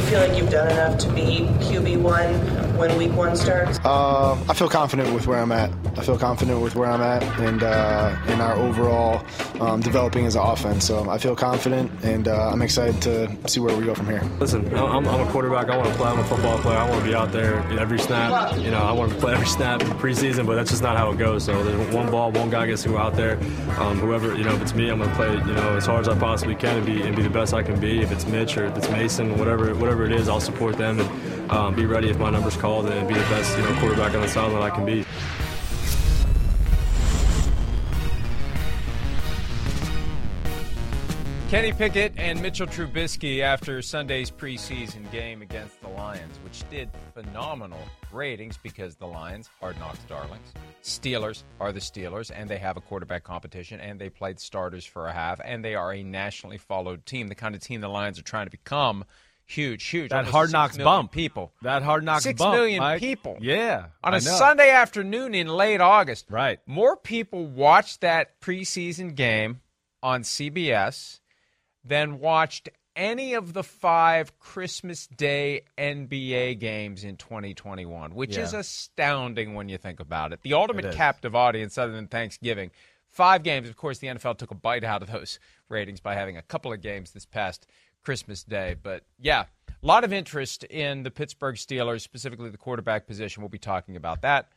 You feel like you've done enough to be QB1 when week one starts? Uh, I feel confident with where I'm at. I feel confident with where I'm at and uh, in our overall um, developing as an offense. So I feel confident and uh, I'm excited to see where we go from here. Listen, I'm, I'm a quarterback. I want to play. I'm a football player. I want to be out there every snap. You know, I want to play every snap in preseason, but that's just not how it goes. So there's one ball, one guy gets to go out there. Um, whoever, you know, if it's me, I'm going to play, you know, as hard as I possibly can and be and be the best I can be. If it's Mitch or if it's Mason, whatever, whatever it is, I'll support them and um, be ready if my number's called and be the best, you know, quarterback on the sideline I can be. Kenny Pickett and Mitchell Trubisky after Sunday's preseason game against the Lions, which did phenomenal ratings because the Lions, hard knocks darlings. Steelers are the Steelers, and they have a quarterback competition, and they played starters for a half, and they are a nationally followed team, the kind of team the Lions are trying to become. Huge, huge. That hard knocks bump. People. That hard knocks Six bump. million Mike. people. Yeah. On I a know. Sunday afternoon in late August. Right. More people watched that preseason game on CBS than watched any of the five Christmas Day NBA games in 2021, which is astounding when you think about it. The ultimate is. captive audience, other than Thanksgiving. Five games. Of course, the NFL took a bite out of those ratings by having a couple of games this past Christmas Day. But yeah, a lot of interest in the Pittsburgh Steelers, specifically the quarterback position. We'll be talking about that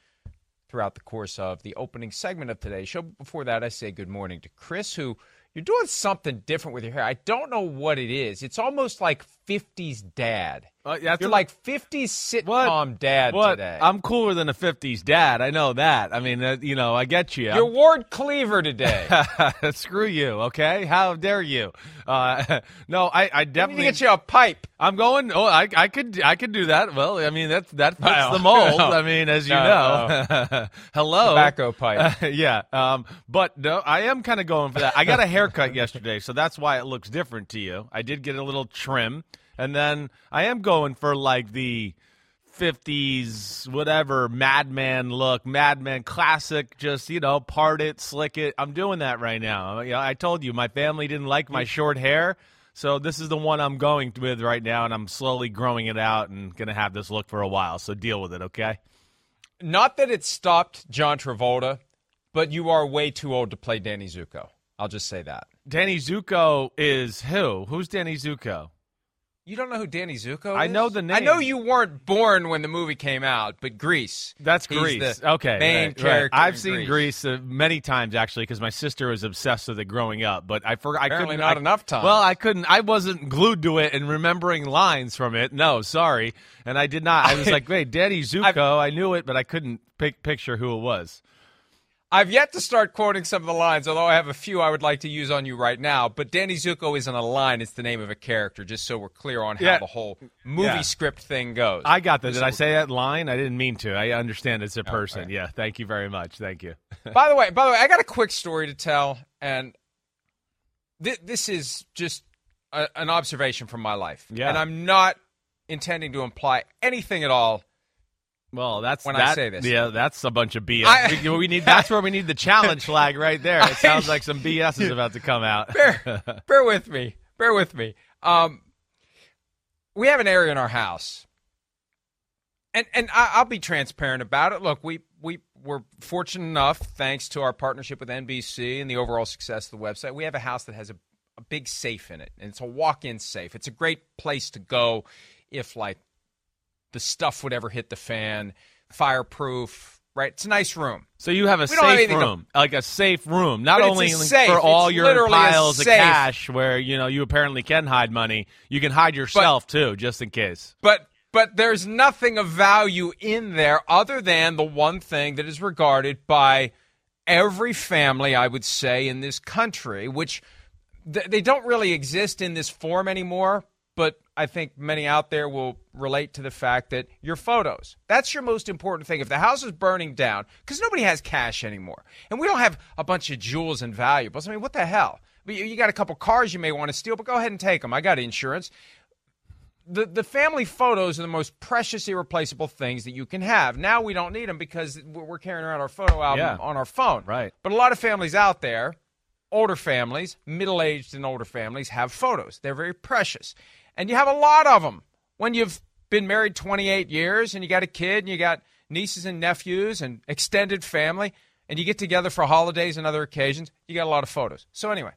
throughout the course of the opening segment of today's show. Before that, I say good morning to Chris, who you're doing something different with your hair. I don't know what it is. It's almost like 50s dad. Uh, You're what- like 50s sitcom dad what? today. I'm cooler than a 50s dad. I know that. I mean, uh, you know, I get you. You're Ward Cleaver today. Screw you, okay? How dare you? Uh, no, I, I I need to definitely get you a pipe. I'm going. Oh, I, I could, I could do that. Well, I mean, that's that fits No, the mold. no. I mean, as you No, know. Hello, Tobacco pipe. yeah. Um, but no, I am kind of going for that. I got a haircut yesterday, so that's why it looks different to you. I did get a little trim, and then I am going for like the. 50s, whatever, madman look, madman classic, just, you know, part it, slick it. I'm doing that right now. You know, I told you, my family didn't like my short hair. So this is the one I'm going with right now, and I'm slowly growing it out and going to have this look for a while. So deal with it, okay? Not that it stopped John Travolta, but you are way too old to play Danny Zuko. I'll just say that. Danny Zuko is who? Who's Danny Zuko? You don't know who Danny Zuko is? I know the name. I know you weren't born when the movie came out, but Grease. That's the okay, main right, right. character. I've in seen Grease uh, many times actually because my sister was obsessed with it growing up. But I forgot. I Apparently couldn't. not I- enough time. Well, I couldn't. I wasn't glued to it and remembering lines from it. No, sorry, and I did not. I was like, wait, Danny Zuko. I knew it, but I couldn't pic- picture who it was. I've yet to start quoting some of the lines, although I have a few I would like to use on you right now. But Danny Zuko isn't a line; it's the name of a character. Just so we're clear on how Yeah. the whole movie Yeah. script thing goes. I got that. Did I say that line? I didn't mean to. I understand it's a person. Okay. Yeah. Thank you very much. Thank you. by the way, by the way, I got a quick story to tell, and thi- this is just a, an observation from my life. Yeah. and I'm not intending to imply anything at all. Well, that's When I say this. Yeah, that's a bunch of BS. I- we, we need. That's where we need the challenge flag right there. It sounds like some BS is about to come out. bear, bear with me. Bear with me. Um, we have an area in our house, and and I, I'll be transparent about it. Look, we we were fortunate enough, thanks to our partnership with NBC and the overall success of the website, we have a house that has a, a big safe in it, and it's a walk-in safe. It's a great place to go if like the stuff would ever hit the fan, fireproof. Right, it's a nice room. So you have a don't have safe to- room, like a safe room, not only safe. for all your piles of cash, where you know you apparently can hide money. You can hide yourself too, just in case. But but there's nothing of value in there other than the one thing that is regarded by every family, I would say, in this country, which th- they don't really exist in this form anymore. But I think many out there will relate to the fact that your photos, that's your most important thing. If the house is burning down, because nobody has cash anymore, and we don't have a bunch of jewels and valuables. I mean, what the hell? But You you got a couple cars you may want to steal, but go ahead and take them. I got insurance the the family photos are the most precious, irreplaceable things that you can have. Now we don't need them because we're we're carrying around our photo album Yeah. on our phone. Right. But a lot of families out there, older families, middle aged and older families, have photos. They're very precious, and you have a lot of them. When you've been married 28 years and you got a kid and you got nieces and nephews and extended family, and you get together for holidays and other occasions, you got a lot of photos. So anyway,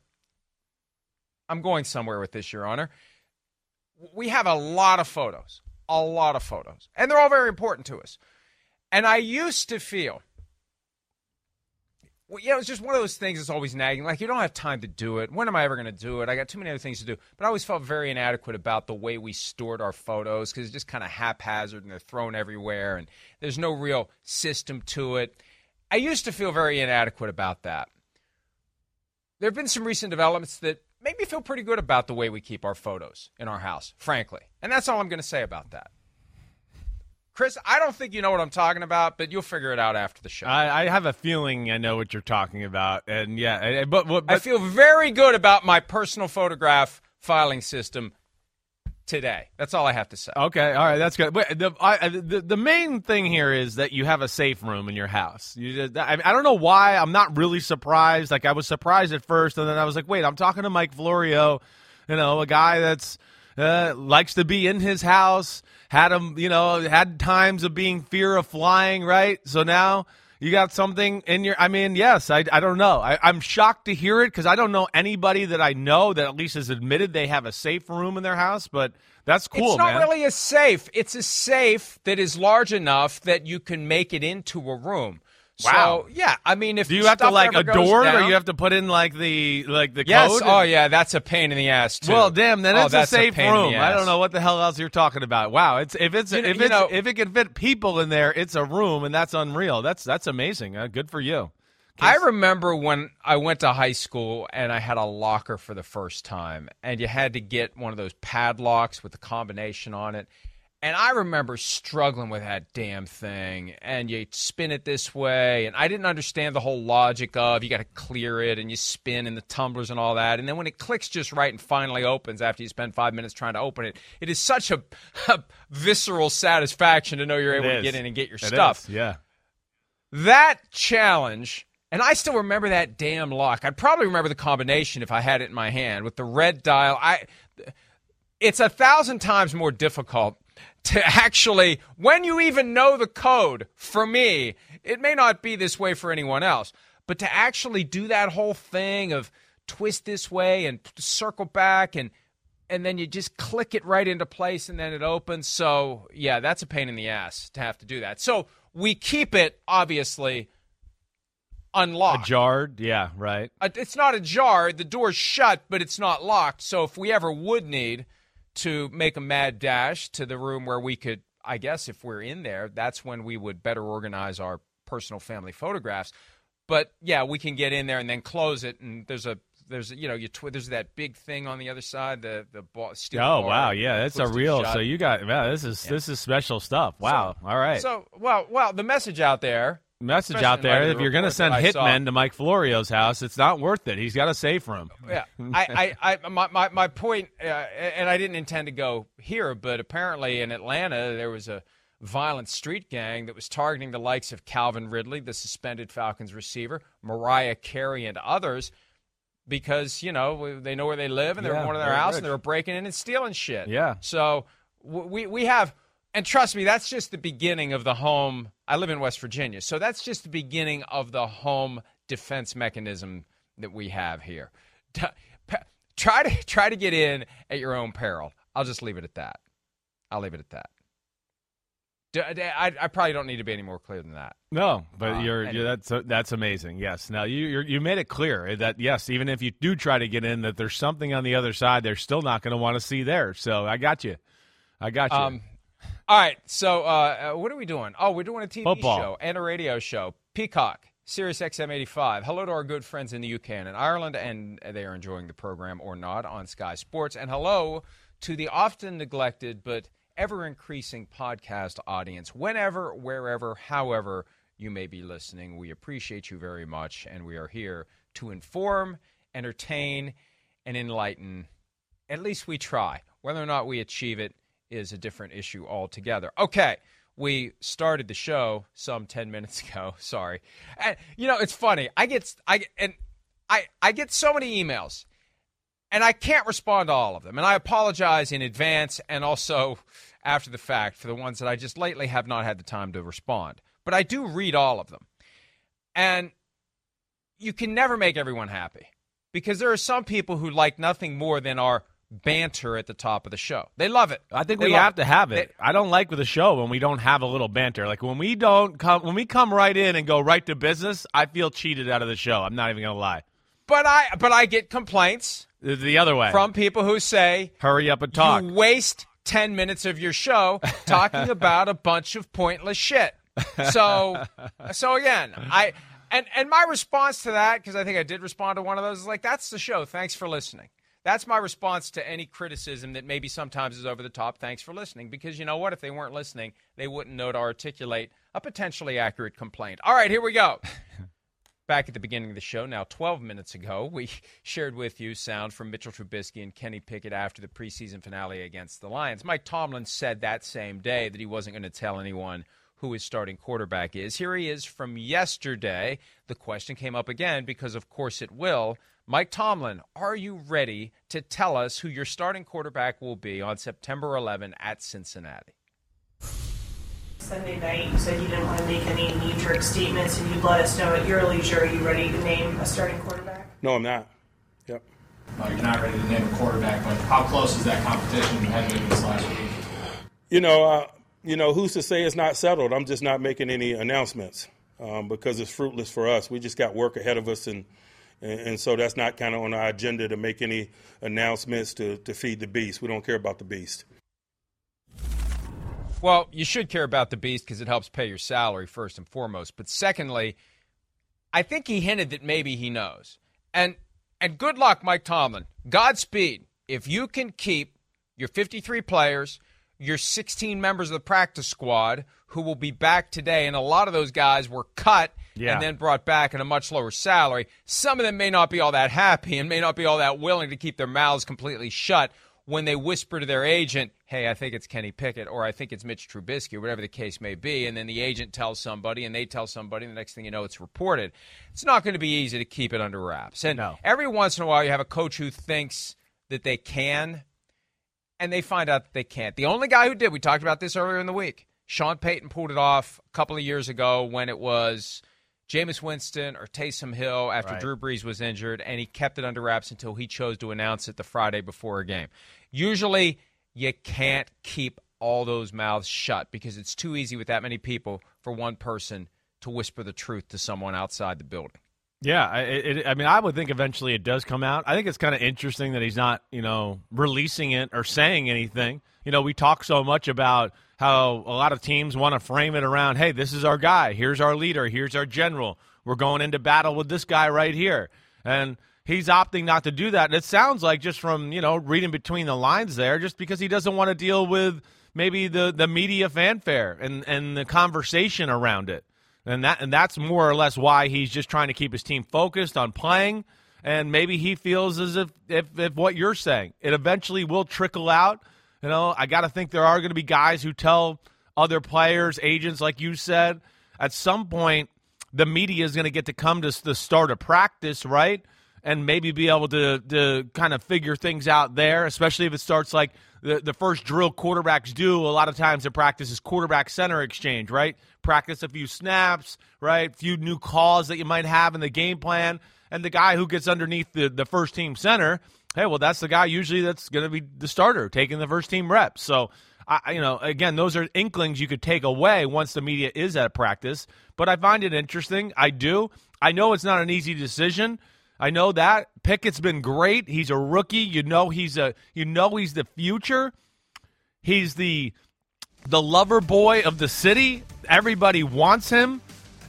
I'm going somewhere with this, Your Honor we have a lot of photos, a lot of photos, and they're all very important to us. And I used to feel, well, yeah, it was just one of those things that's always nagging. Like, you don't have time to do it. When am I ever going to do it? I got too many other things to do. But I always felt very inadequate about the way we stored our photos because it's just kind of haphazard and they're thrown everywhere and there's no real system to it. I used to feel very inadequate about that. There have been some recent developments that make me feel pretty good about the way we keep our photos in our house, frankly. And that's all I'm going to say about that. Chris, I don't think you know what I'm talking about, but you'll figure it out after the show. I, I have a feeling I know what you're talking about, and yeah, I- I- but, but, I feel very good about my personal photograph filing system today. That's all I have to say. Okay, all right, that's good. But the, I, the the main thing here is that you have a safe room in your house. You just, I, I don't know why. I'm not really surprised. Like I was surprised at first, and then I was like, wait, I'm talking to Mike Florio, you know, a guy that's uh, likes to be in his house. Had them, you know, had times of being fear of flying, right? So now. You got something in your. I mean, yes. I, I don't know. I, I'm shocked to hear it because I don't know anybody that I know that at least has admitted they have a safe room in their house. But that's cool, it's not man. really a safe. It's a safe that is large enough that you can make it into a room. Wow. So yeah, I mean, if Do you have to like adorn, or you have to put in like the like the Yes. code? Oh yeah, that's a pain in the ass too. Well, damn, then Oh, it's a safe the room. I don't know what the hell else you're talking about. Wow, it's if it's You if you it's know- if it can fit people in there, it's a room, and that's unreal. That's that's amazing. Uh, good for you. I remember when I went to high school and I had a locker for the first time, and you had to get one of those padlocks with the combination on it. And I remember struggling with that damn thing. And you spin it this way, and I didn't understand the whole logic of you got to clear it, and you spin and the tumblers and all that. And then when it clicks just right and finally opens after you spend five minutes trying to open it, it is such a, a visceral satisfaction to know you're able to get in and get your It stuff is, Yeah. that challenge, and I still remember that damn lock. I'd probably remember the combination if I had it in my hand with the red dial. I it's a thousand times more difficult to actually when you even know the code for me it may not be this way for anyone else but to actually do that whole thing of twist this way and circle back and and then you just click it right into place and then it opens so yeah that's a pain in the ass to have to do that so we keep it obviously unlocked Jarred. Yeah. Right. it's not ajar. The door's shut, but it's not locked. So if we ever would need to make a mad dash to the room where we could, I guess, if we're in there, that's when we would better organize our personal family photographs. but yeah, we can get in there and then close it. And there's a there's you know you tw- there's that big thing on the other side the the ball, steel Oh wow, yeah, that's a real. So you got wow, this is this is special stuff. Wow, all right. So well well the message out there. Message especially out there: if you're going to send that I saw. hitmen to Mike Florio's house, it's not worth it. He's got to save for him. Yeah, I, I, I my, my, my point, uh, and I didn't intend to go here, but apparently in Atlanta there was a violent street gang that was targeting the likes of Calvin Ridley, the suspended Falcons receiver, Mariah Carey, and others, because you know they know where they live and they're Yeah, going to their house rich. and they were breaking in and stealing shit. Yeah. So we we have, and trust me, that's just the beginning of the home. I live in West Virginia, so that's just the beginning of the home defense mechanism that we have here. Try to try to get in at your own peril. I'll just leave it at that. I'll leave it at that. I, I probably don't need to be any more clear than that. No, but Uh, you're, anyway. you're that's that's amazing. Yes. Now you you're, you made it clear that yes, even if you do try to get in, that there's something on the other side. They're still not going to want to see there. So I got you. I got you. Um, all right. So, uh, uh, what are we doing? Oh, we're doing a TV Football. show and a radio show. Peacock, Sirius XM 85. Hello to our good friends in the UK and in Ireland, and they are enjoying the program or not on Sky Sports. And hello to the often neglected but ever increasing podcast audience, whenever, wherever, however you may be listening. We appreciate you very much, and we are here to inform, entertain, and enlighten at least we try. Whether or not we achieve it is a different issue altogether. Okay, we started the show some 10 minutes ago. Sorry. And you know, it's funny. I get I and I I get so many emails and I can't respond to all of them. And I apologize in advance and also after the fact for the ones that I just lately have not had the time to respond. But I do read all of them. And you can never make everyone happy because there are some people who like nothing more than our banter at the top of the show. They love it. I think They we have to have it. They- I don't like with the show when we don't have a little banter. Like when we don't come when we come right in and go right to business, I feel cheated out of the show. I'm not even gonna lie. but I but I get complaints the other way. from people who say hurry up and talk. you waste 10 minutes of your show talking about a bunch of pointless shit. So so again, I and and my response to that because I think I did respond to one of those is like that's the show. Thanks for listening. That's my response to any criticism that maybe sometimes is over the top. Thanks for listening. Because you know what? If they weren't listening, they wouldn't know to articulate a potentially accurate complaint. All right, here we go. Back at the beginning of the show, now 12 minutes ago, we shared with you sound from Mitchell Trubisky and Kenny Pickett after the preseason finale against the Lions. Mike Tomlin said that same day that he wasn't going to tell anyone who his starting quarterback is. Here he is from yesterday. The question came up again because, of course, it will. Mike Tomlin, are you ready to tell us who your starting quarterback will be on September 11 at Cincinnati? Sunday night, you said you didn't want to make any knee-jerk statements, and you'd let us know at your leisure. Are you ready to name a starting quarterback? No, I'm not. Yep. No, you're not ready to name a quarterback, but how close is that competition heading into this last week? You know, uh, you know, who's to say it's not settled? I'm just not making any announcements um, because it's fruitless for us. We just got work ahead of us, and and, and so that's not kind of on our agenda to make any announcements to, to feed the beast. We don't care about the beast. Well, you should care about the beast because it helps pay your salary first and foremost. But secondly, I think he hinted that maybe he knows. And and good luck, Mike Tomlin. Godspeed. If you can keep your 53 players, your 16 members of the practice squad who will be back today, and a lot of those guys were cut Yeah. and then brought back at a much lower salary. Some of them may not be all that happy and may not be all that willing to keep their mouths completely shut when they whisper to their agent, hey, I think it's Kenny Pickett or I think it's Mitch Trubisky or whatever the case may be. And then the agent tells somebody and they tell somebody, and the next thing you know, it's reported. It's not going to be easy to keep it under wraps. And No. every once in a while, you have a coach who thinks that they can and they find out that they can't. The only guy who did, we talked about this earlier in the week, Sean Payton pulled it off a couple of years ago when it was Jameis Winston or Taysom Hill after Right. Drew Brees was injured, and he kept it under wraps until he chose to announce it the Friday before a game. Usually, you can't keep all those mouths shut because it's too easy with that many people for one person to whisper the truth to someone outside the building. Yeah, I, it, I mean, I would think eventually it does come out. I think it's kind of interesting that he's not, you know, releasing it or saying anything. You know, we talk so much about how a lot of teams want to frame it around, hey, this is our guy. Here's our leader. Here's our general. We're going into battle with this guy right here. And he's opting not to do that. And it sounds like just from, you know, reading between the lines there, just because he doesn't want to deal with maybe the, the media fanfare and, and the conversation around it. And that and that's more or less why he's just trying to keep his team focused on playing. And maybe he feels as if, if, if what you're saying, it eventually will trickle out. You know, I got to think there are going to be guys who tell other players, agents, like you said, at some point, the media is going to get to come to the start of practice, right? And maybe be able to, to kind of figure things out there, especially if it starts like the, the first drill quarterbacks do a lot of times in practice is quarterback center exchange, right? Practice a few snaps, right? A few new calls that you might have in the game plan. And the guy who gets underneath the, the first team center, hey, well, that's the guy usually that's going to be the starter taking the first team reps. So, I, you know, again, those are inklings you could take away once the media is at practice. But I find it interesting. I do. I know it's not an easy decision. I know that Pickett's been great. He's a rookie. You know he's a you know he's the future. He's the the lover boy of the city. Everybody wants him,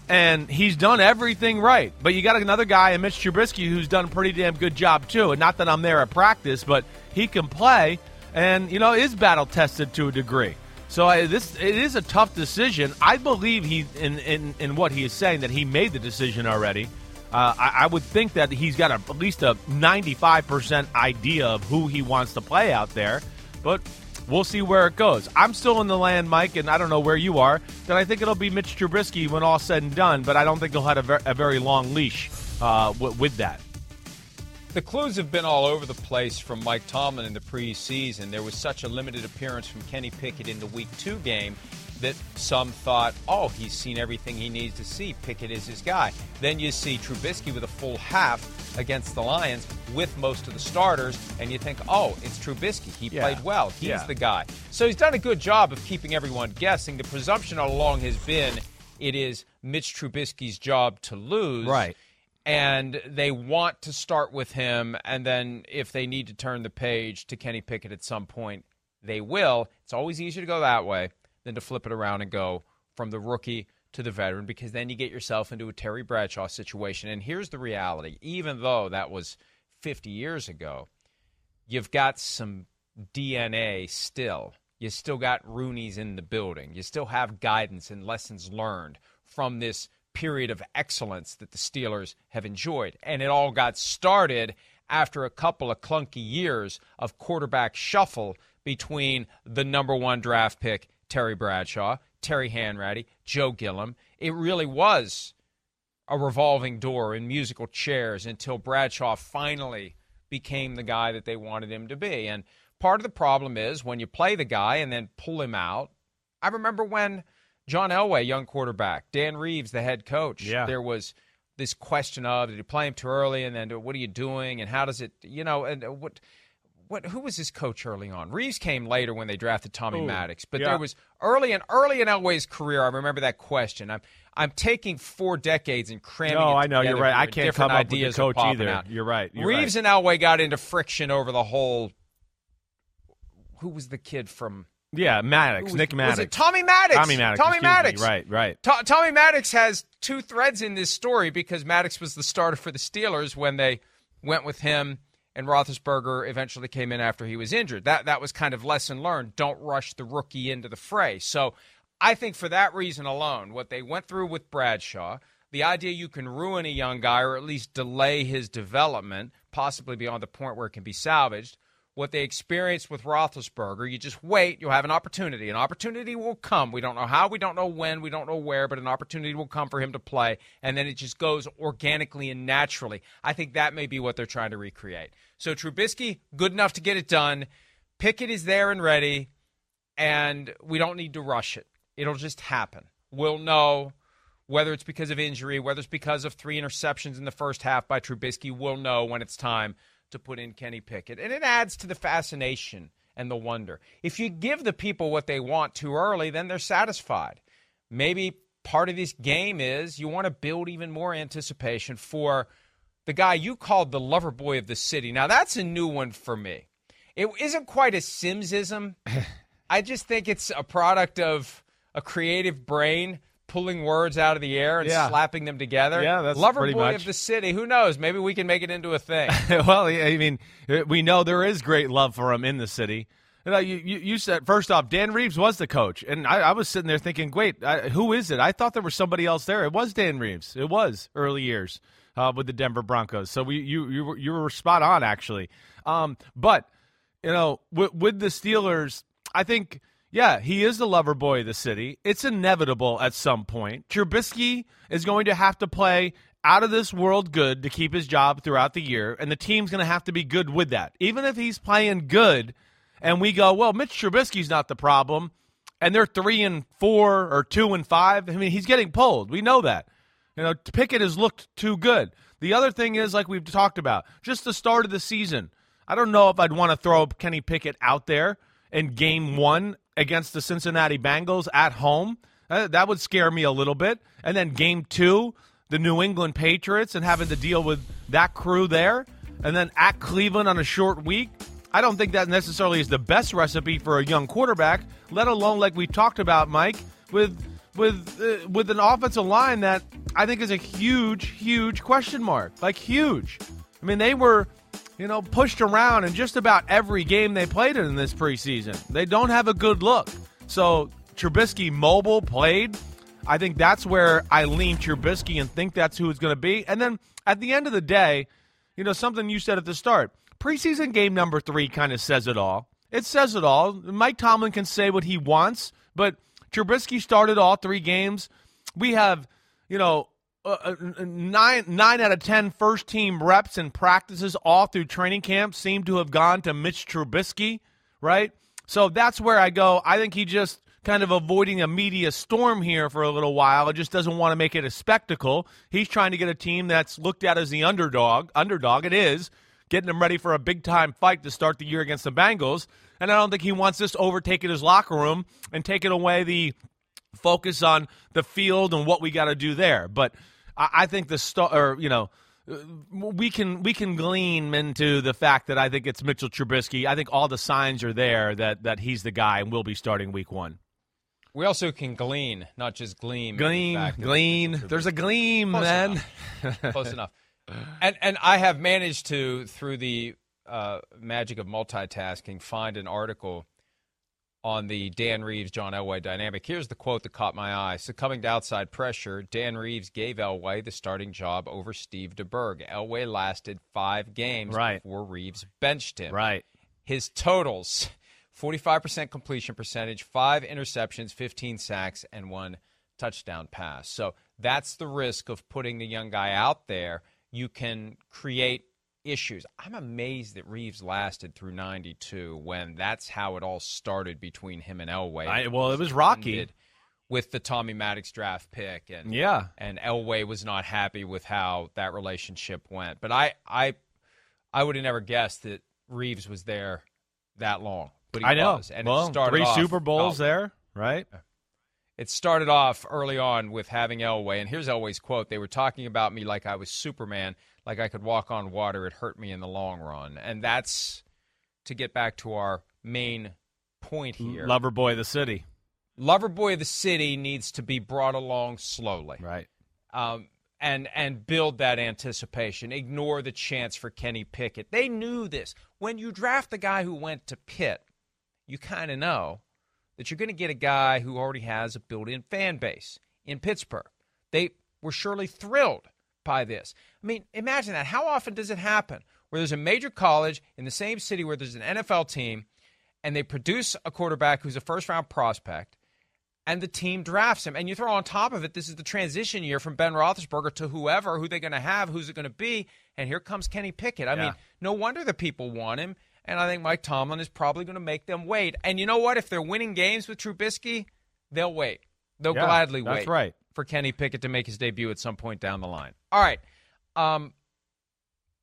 and he's done everything right. But you got another guy Mitch Trubisky who's done a pretty damn good job too. And not that I'm there at practice, but he can play, and you know is battle tested to a degree. So I, this it is a tough decision. I believe he in, in in what he is saying that he made the decision already. Uh, I, I, would think that he's got a, at least a 95% idea of who he wants to play out there, but we'll see where it goes. I'm still in the land, Mike, and I don't know where you are, that I think it'll be Mitch Trubisky when all's said and done, but I don't think he'll have a, ver- a very long leash uh, w- with that. The clues have been all over the place from Mike Tomlin in the preseason. There was such a limited appearance from Kenny Pickett in the Week 2 game that some thought, oh, he's seen everything he needs to see. Pickett is his guy. Then you see Trubisky with a full half against the Lions with most of the starters, and you think, oh, it's Trubisky. He yeah. played well. He's yeah. the guy. So he's done a good job of keeping everyone guessing. The presumption all along has been it is Mitch Trubisky's job to lose. Right. And they want to start with him, and then if they need to turn the page to Kenny Pickett at some point, they will. It's always easier to go that way than to flip it around and go from the rookie to the veteran because then you get yourself into a Terry Bradshaw situation. And here's the reality even though that was 50 years ago, you've got some DNA still. You still got Rooney's in the building. You still have guidance and lessons learned from this period of excellence that the Steelers have enjoyed. And it all got started after a couple of clunky years of quarterback shuffle between the number one draft pick Terry Bradshaw, Terry Hanratty, Joe Gilliam. It really was a revolving door in musical chairs until Bradshaw finally became the guy that they wanted him to be. And part of the problem is when you play the guy and then pull him out. I remember when John Elway, young quarterback, Dan Reeves, the head coach, yeah. there was this question of did you play him too early and then what are you doing and how does it you know and what what who was his coach early on? Reeves came later when they drafted Tommy Ooh, Maddox, but yeah. there was early and early in Elway's career. I remember that question. I'm I'm taking four decades and cramming. No, I know you're right. I can't come up with the coach either. Out. You're right. You're Reeves right. and Elway got into friction over the whole. Who was the kid from? Yeah, Maddox, Nick Maddox. Was it Tommy Maddox? Tommy Maddox. Tommy Maddox. Me. Right, right. To- Tommy Maddox has two threads in this story because Maddox was the starter for the Steelers when they went with him and Roethlisberger eventually came in after he was injured. That that was kind of lesson learned. Don't rush the rookie into the fray. So I think for that reason alone, what they went through with Bradshaw, the idea you can ruin a young guy or at least delay his development, possibly beyond the point where it can be salvaged, what they experienced with Roethlisberger. You just wait, you'll have an opportunity. An opportunity will come. We don't know how, we don't know when, we don't know where, but an opportunity will come for him to play, and then it just goes organically and naturally. I think that may be what they're trying to recreate. So Trubisky, good enough to get it done. Pickett is there and ready, and we don't need to rush it. It'll just happen. We'll know whether it's because of injury, whether it's because of three interceptions in the first half by Trubisky. We'll know when it's time to put in Kenny Pickett. And it adds to the fascination and the wonder. If you give the people what they want too early, then they're satisfied. Maybe part of this game is you want to build even more anticipation for the guy you called the lover boy of the city. Now, that's a new one for me. It isn't quite a Simmsism. I just think it's a product of a creative brain pulling words out of the air and Yeah. slapping them together. Yeah, that's lover pretty boy much. of the city. Who knows? Maybe we can make it into a thing. well, I mean, we know there is great love for him in the city. You, know, you, you, you said first off, Dan Reeves was the coach, and I, I was sitting there thinking, wait, I, who is it? I thought there was somebody else there. It was Dan Reeves. It was early years uh, with the Denver Broncos. So we you you were, you were spot on actually. Um, but you know, with, with the Steelers, I think. Yeah, he is the lover boy of the city. It's inevitable at some point. Trubisky is going to have to play out of this world good to keep his job throughout the year, and the team's going to have to be good with that. Even if he's playing good, and we go, well, Mitch Trubisky's not the problem, and they're three and four or two and five. I mean, he's getting pulled. We know that. You know, Pickett has looked too good. The other thing is, like we've talked about, just the start of the season. I don't know if I'd want to throw Kenny Pickett out there in game one against the Cincinnati Bengals at home. Uh, that would scare me a little bit. And then game two, the New England Patriots, and having to deal with that crew there. And then at Cleveland on a short week. I don't think that necessarily is the best recipe for a young quarterback, let alone like we talked about, Mike, with with uh, with an offensive line that I think is a huge, huge question mark. Like huge. I mean, they were, you know, pushed around in just about every game they played in this preseason. They don't have a good look. So Trubisky mobile played. I think that's where I lean Trubisky and think that's who it's going to be. And then at the end of the day, you know, something you said at the start, preseason game number three kind of says it all. It says it all. Mike Tomlin can say what he wants, but Trubisky started all three games. We have, you know, uh, uh, nine nine out of ten first team reps and practices all through training camp seem to have gone to Mitch Trubisky, right? So that's where I go. I think he just kind of avoiding a media storm here for a little while. It just doesn't want to make it a spectacle. He's trying to get a team that's looked at as the underdog. Underdog, it is getting them ready for a big time fight to start the year against the Bengals. And I don't think he wants this to overtake his locker room and taking away the focus on the field and what we got to do there. But I, I think the star, or you know, we can we can glean into the fact that I think it's Mitchell Trubisky. I think all the signs are there that that he's the guy and will be starting Week One. we also can glean, not just gleam. Gleam, glean. There's a gleam, Close man. enough. Close enough. And and I have managed to through the uh, magic of multitasking find an article on the Dan Reeves John Elway dynamic. Here's the quote that caught my eye. Succumbing to outside pressure, Dan Reeves gave Elway the starting job over Steve DeBerg. Elway lasted five games Right. before Reeves benched him. Right. His totals 45% completion percentage, five interceptions, 15 sacks, and one touchdown pass. So that's the risk of putting the young guy out there. You can create issues. I'm amazed that Reeves lasted through 92 when that's how it all started between him and Elway. I- well, it was rocky. With the Tommy Maddox draft pick, and Yeah. and Elway was not happy with how that relationship went. But I, I, I would have never guessed that Reeves was there that long. But he I know. was, and well, it started three off- Super Bowls oh, there, right? It started off early on with having Elway, and here's Elway's quote: "They were talking about me like I was Superman, like I could walk on water. It hurt me in the long run." And that's to get back to our main point here. Lover boy of the city. Lover boy of the city needs to be brought along slowly. Right. um, and and build that anticipation. Ignore the chance for Kenny Pickett. They knew this. When you draft the guy who went to Pitt, you kind of know that you're going to get a guy who already has a built-in fan base in Pittsburgh. They were surely thrilled by this. I mean, imagine that. How often does it happen where there's a major college in the same city where there's an NFL team and they produce a quarterback who's a first-round prospect and the team drafts him. And you throw on top of it, this is the transition year from Ben Roethlisberger to whoever, who they're going to have, who's it going to be. And here comes Kenny Pickett. I Yeah. mean, no wonder the people want him. And I think Mike Tomlin is probably going to make them wait. And you know what? If they're winning games with Trubisky, they'll wait. They'll Yeah, gladly that's wait That's right. For Kenny Pickett to make his debut at some point down the line. All right. Um,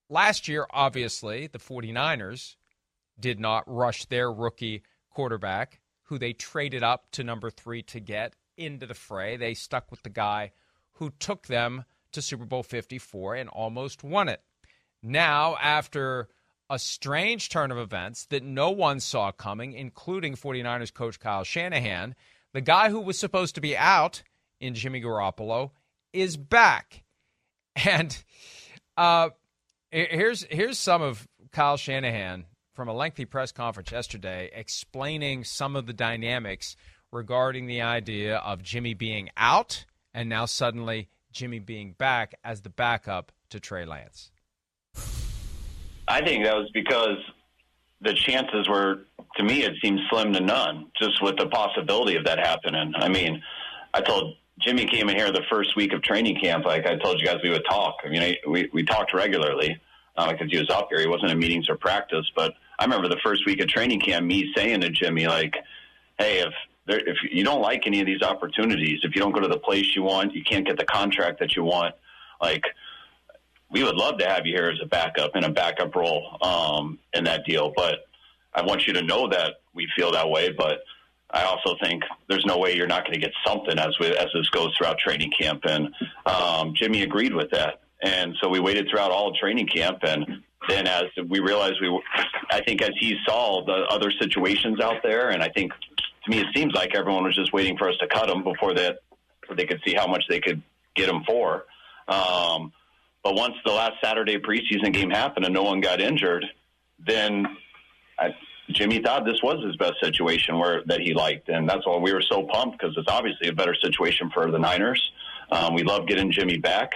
last year, obviously, the 49ers did not rush their rookie quarterback, who they traded up to number three to get into the fray. They stuck with the guy who took them to Super Bowl 54 and almost won it. Now, after a strange turn of events that no one saw coming, including 49ers coach Kyle Shanahan, the guy who was supposed to be out in Jimmy Garoppolo is back. And uh, here's here's some of Kyle Shanahan from a lengthy press conference yesterday explaining some of the dynamics regarding the idea of Jimmy being out and now suddenly Jimmy being back as the backup to Trey Lance. I think that was because the chances were, to me, it seemed slim to none, just with the possibility of that happening. I mean, I told Jimmy came in here the first week of training camp. Like I told you guys, we would talk. I mean, we we talked regularly uh, because he was up here. He wasn't in meetings or practice. But I remember the first week of training camp, me saying to Jimmy, like, "Hey, if there, if you don't like any of these opportunities, if you don't go to the place you want, you can't get the contract that you want, like." we would love to have you here as a backup in a backup role um, in that deal. But I want you to know that we feel that way. But I also think there's no way you're not going to get something as we, as this goes throughout training camp. And um, Jimmy agreed with that. And so we waited throughout all of training camp. And then as we realized we, I think as he saw the other situations out there, and I think to me it seems like everyone was just waiting for us to cut him before that, they could see how much they could get him for. Um, but once the last Saturday preseason game happened and no one got injured, then I, Jimmy thought this was his best situation where that he liked, and that's why we were so pumped because it's obviously a better situation for the Niners. Um, we love getting Jimmy back,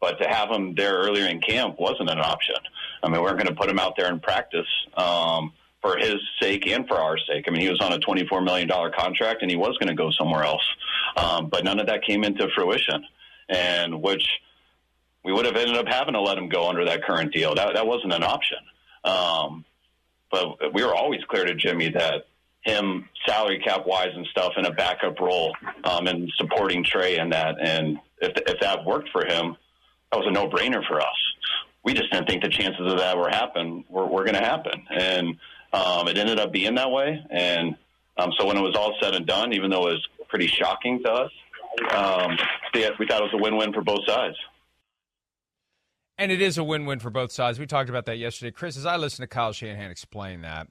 but to have him there earlier in camp wasn't an option. I mean, we weren't going to put him out there in practice um, for his sake and for our sake. I mean, he was on a $24 million contract and he was going to go somewhere else, um, but none of that came into fruition, and which we would have ended up having to let him go under that current deal. That that wasn't an option. Um, but we were always clear to Jimmy that him salary cap wise and stuff in a backup role um, and supporting Trey and that, and if if that worked for him, that was a no brainer for us. We just didn't think the chances of that were happen were, were going to happen, and um, it ended up being that way. And um, so when it was all said and done, even though it was pretty shocking to us, um, we thought it was a win-win for both sides. And it is a win win for both sides. We talked about that yesterday. Chris, as I listen to Kyle Shanahan explain that,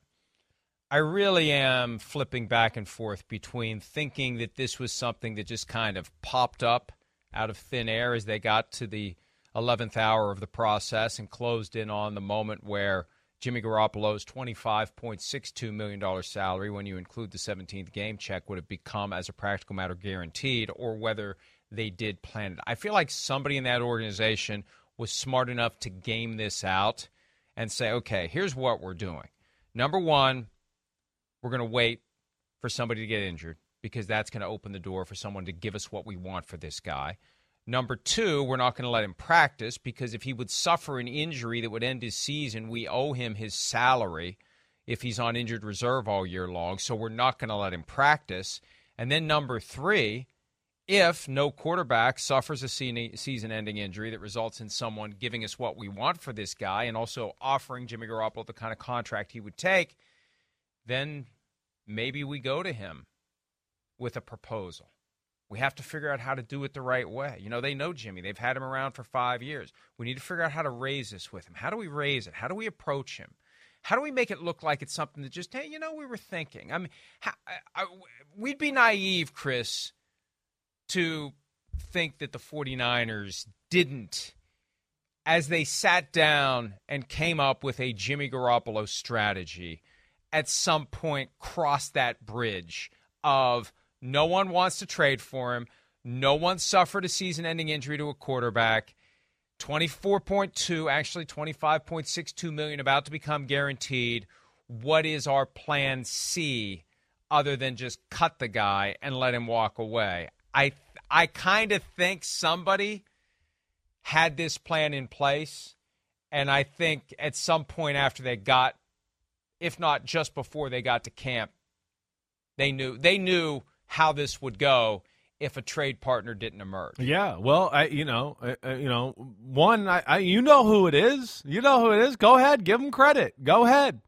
I really am flipping back and forth between thinking that this was something that just kind of popped up out of thin air as they got to the 11th hour of the process and closed in on the moment where Jimmy Garoppolo's $25.62 million salary, when you include the 17th game check, would have become, as a practical matter, guaranteed, or whether they did plan it. I feel like somebody in that organization was smart enough to game this out and say, okay, here's what we're doing. Number one, we're going to wait for somebody to get injured because that's going to open the door for someone to give us what we want for this guy. Number two, we're not going to let him practice because if he would suffer an injury that would end his season, we owe him his salary if he's on injured reserve all year long. So we're not going to let him practice. And then number three, if no quarterback suffers a season ending injury that results in someone giving us what we want for this guy and also offering Jimmy Garoppolo the kind of contract he would take, then maybe we go to him with a proposal. We have to figure out how to do it the right way. You know, they know Jimmy. They've had him around for five years. We need to figure out how to raise this with him. How do we raise it? How do we approach him? How do we make it look like it's something that just, hey, you know, we were thinking? I mean, how, I, I, we'd be naive, Chris, to think that the 49ers didn't, as they sat down and came up with a Jimmy Garoppolo strategy, at some point cross that bridge of no one wants to trade for him, no one suffered a season ending injury to a quarterback. 24.2 actually 25.62 million about to become guaranteed. What is our plan C other than just cut the guy and let him walk away I I kind of think somebody had this plan in place, and I think at some point after they got, if not just before they got to camp, they knew they knew how this would go if a trade partner didn't emerge. Yeah, well, I you know, uh, you know, one, I, I, you know who it is. You know who it is. Go ahead, give them credit. Go ahead.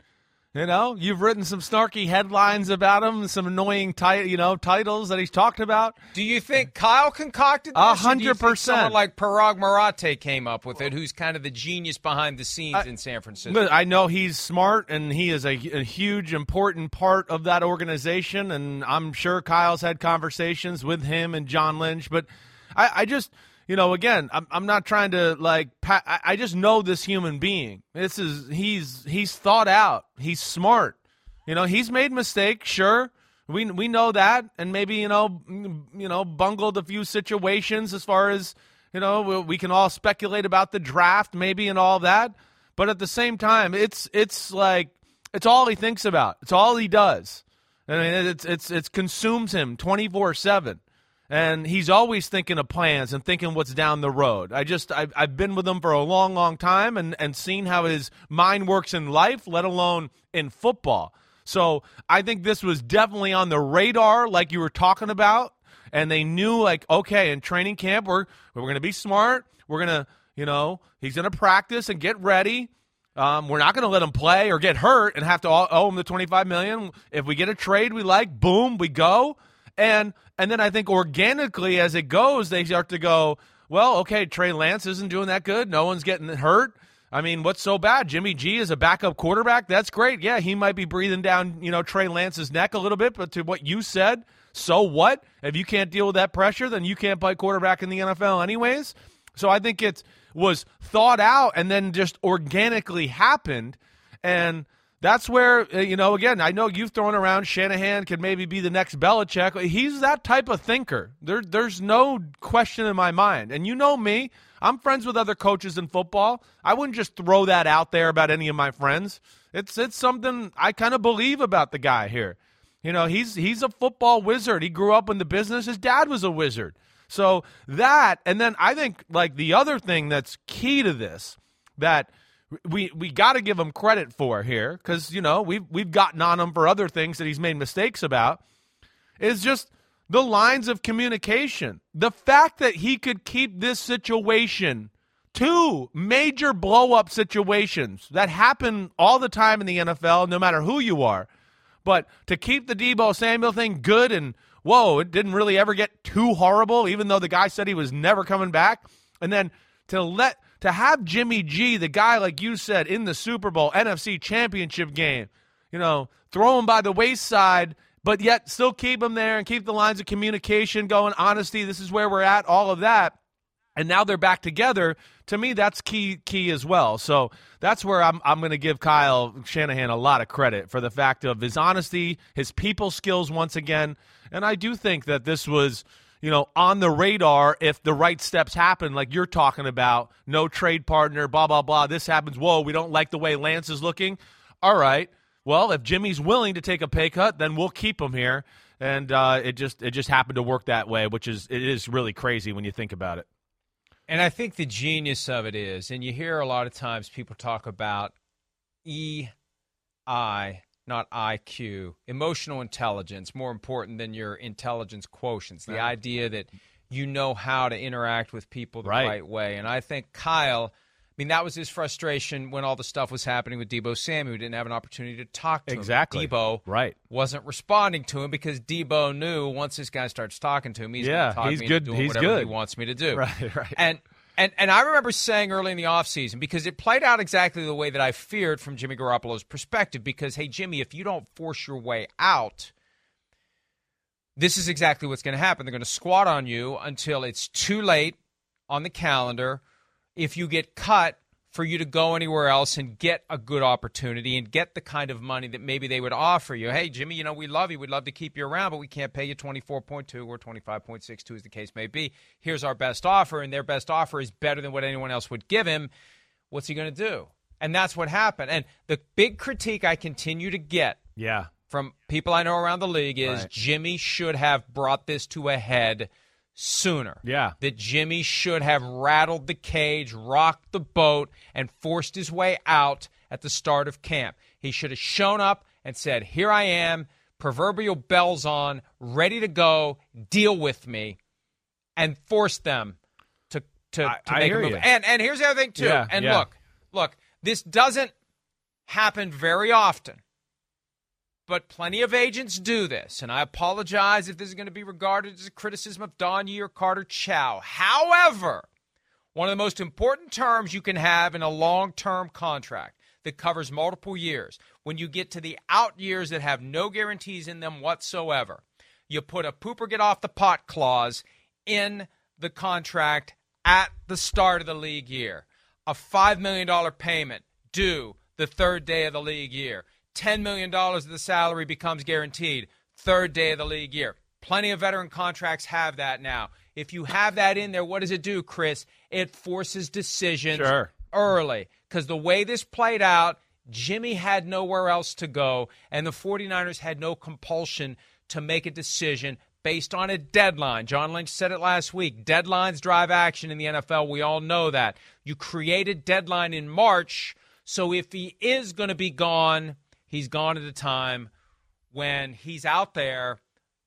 You know, you've written some snarky headlines about him, some annoying, ti- you know, titles that he's talked about. Do you think Kyle concocted this? A or do you hundred percent. Someone like Paraag Marathe came up with it, who's kind of the genius behind the scenes in San Francisco. I know he's smart and he is a, a huge, important part of that organization. And I'm sure Kyle's had conversations with him and John Lynch. But I, I just, you know, again, I'm, I'm not trying to like. I, I just know this human being. This is he's he's thought out. He's smart. You know, he's made mistakes. Sure, we we know that, and maybe you know, you know, bungled a few situations as far as you know. We, we can all speculate about the draft, maybe, and all that. But at the same time, it's it's like it's all he thinks about. It's all he does. I mean, it's it's it's consumes him twenty four seven, and he's always thinking of plans and thinking what's down the road. I just I've, I've been with him for a long, long time, and and seen how his mind works in life, let alone in football. So I think this was definitely on the radar, like you were talking about, and they knew like okay, in training camp we're we're going to be smart. We're going to you know he's going to practice and get ready. Um, we're not going to let him play or get hurt and have to owe him the twenty five million. If we get a trade we like, boom, we go. And and then I think organically as it goes, they start to go, well, okay, Trey Lance isn't doing that good. No one's getting hurt. I mean, what's so bad? Jimmy G is a backup quarterback. That's great. Yeah, he might be breathing down, you know, Trey Lance's neck a little bit, but to what you said, so what? If you can't deal with that pressure, then you can't play quarterback in the NFL anyways. So I think it was thought out and then just organically happened. And that's where, uh, you know, again, I know you've thrown around Shanahan could maybe be the next Belichick. He's that type of thinker. There, there's no question in my mind. And you know me, I'm friends with other coaches in football. I wouldn't just throw that out there about any of my friends. It's it's something I kind of believe about the guy here. You know, he's he's a football wizard. He grew up in the business. His dad was a wizard. So that, and then I think like the other thing that's key to this that we we got to give him credit for here because you know we've we've gotten on him for other things that he's made mistakes about is just the lines of communication. The fact that he could keep this situation two major blow up situations that happen all the time in the NFL, no matter who you are. But to keep the Deebo Samuel thing good and whoa, it didn't really ever get too horrible, even though the guy said he was never coming back. And then to let to have Jimmy G, the guy like you said in the Super Bowl NFC Championship game, you know, throw him by the wayside, but yet still keep him there and keep the lines of communication going. Honesty, this is where we're at. All of that, and now they're back together. To me, that's key key as well. So that's where I'm I'm going to give Kyle Shanahan a lot of credit for the fact of his honesty, his people skills once again, and I do think that this was you know, on the radar if the right steps happen, like you're talking about, no trade partner, blah, blah, blah. This happens. Whoa, we don't like the way Lance is looking. All right. Well, if Jimmy's willing to take a pay cut, then we'll keep him here. And uh, it just it just happened to work that way, which is it is really crazy when you think about it. And I think the genius of it is, and you hear a lot of times people talk about E I not IQ, emotional intelligence, more important than your intelligence quotients. The Yeah. idea that you know how to interact with people the Right. right. way. And I think Kyle, I mean, that was his frustration when all the stuff was happening with Deebo Samuel. He didn't have an opportunity to talk to Exactly. him. Deebo Right. wasn't responding to him because Deebo knew once this guy starts talking to him, he's Yeah, going to talk he's me good- he's whatever he wants me to do. Right, right. And and and I remember saying early in the offseason because it played out exactly the way that I feared from Jimmy Garoppolo's perspective. Because hey, Jimmy, if you don't force your way out, this is exactly what's going to happen. They're going to squat on you until it's too late on the calendar. If you get cut, for you to go anywhere else and get a good opportunity and get the kind of money that maybe they would offer you. Hey, Jimmy, you know, we love you. We'd love to keep you around, but we can't pay you 24.2 or 25.62 as the case may be. Here's our best offer, and their best offer is better than what anyone else would give him. What's he going to do? And that's what happened. And the big critique I continue to get Yeah. from people I know around the league is Right. Jimmy should have brought this to a head sooner. Yeah. That Jimmy should have rattled the cage, rocked the boat, and forced his way out at the start of camp. He should have shown up and said, Here I am, proverbial bells on, ready to go, deal with me, and forced them to to, to I make a move. you. And and here's the other thing too. Yeah, and yeah. look, look, this doesn't happen very often. But plenty of agents do this, and I apologize if this is going to be regarded as a criticism of Don Yee or Carter Chow. However, one of the most important terms you can have in a long term contract that covers multiple years, when you get to the out years that have no guarantees in them whatsoever, you put a pooper get off the pot clause in the contract at the start of the league year. A $5 million payment due the third day of the league year. $10 million of the salary becomes guaranteed third day of the league year. Plenty of veteran contracts have that now. If you have that in there, what does it do, Chris? It forces decisions Sure. early. Because the way this played out, Jimmy had nowhere else to go, and the 49ers had no compulsion to make a decision based on a deadline. John Lynch said it last week. Deadlines drive action in the NFL. We all know that. You create a deadline in March, so if he is going to be gone, he's gone at a time when he's out there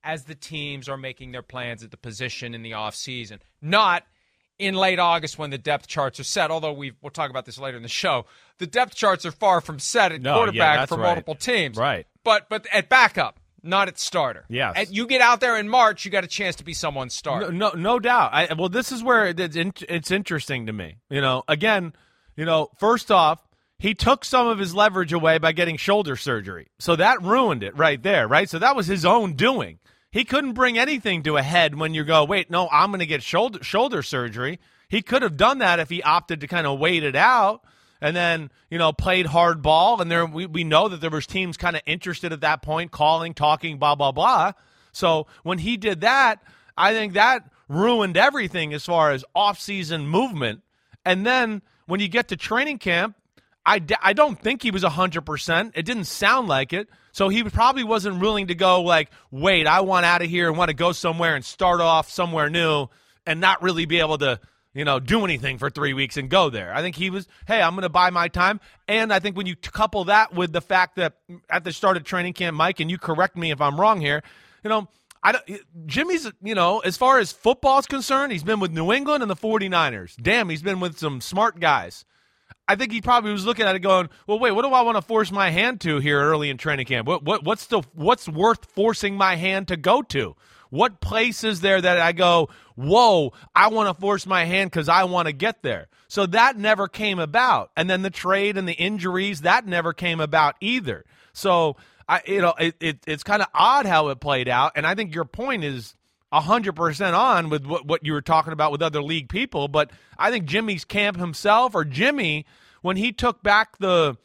as the teams are making their plans at the position in the offseason. Not in late August when the depth charts are set, although we will talk about this later in the show. The depth charts are far from set at No, quarterback that's for right. multiple teams. Right. But but at backup, not at starter. Yes. And you get out there in March, you got a chance to be someone's starter. No, no, no doubt. I, well, this is where it's, in, it's interesting to me. You know, again, you know, first off, he took some of his leverage away by getting shoulder surgery, so that ruined it right there. Right, so that was his own doing. He couldn't bring anything to a head when you go, wait, no, I'm going to get shoulder shoulder surgery. He could have done that if he opted to kind of wait it out and then you know played hard ball. And there we, we know that there was teams kind of interested at that point, calling, talking, blah blah blah. So when he did that, I think that ruined everything as far as off-season movement. And then when you get to training camp, I, d- I don't think he was 100%. It didn't sound like it. So he probably wasn't willing to go like, wait, I want out of here and want to go somewhere and start off somewhere new and not really be able to, you know, do anything for three weeks and go there. I think he was, hey, I'm going to buy my time. And I think when you couple that with the fact that at the start of training camp, Mike, and you correct me if I'm wrong here, you know, I don't, Jimmy's, you know, as far as football's concerned, he's been with New England and the 49ers. Damn, he's been with some smart guys. I think he probably was looking at it going, "Well, wait, what do I want to force my hand to here early in training camp? What what what's the what's worth forcing my hand to go to? What place is there that I go, "Whoa, I want to force my hand cuz I want to get there." So that never came about. And then the trade and the injuries, that never came about either. So I you know, it, it it's kind of odd how it played out, and I think your point is hundred percent on with what, what you were talking about with other league people, but I think Jimmy's camp himself or Jimmy, when he took back the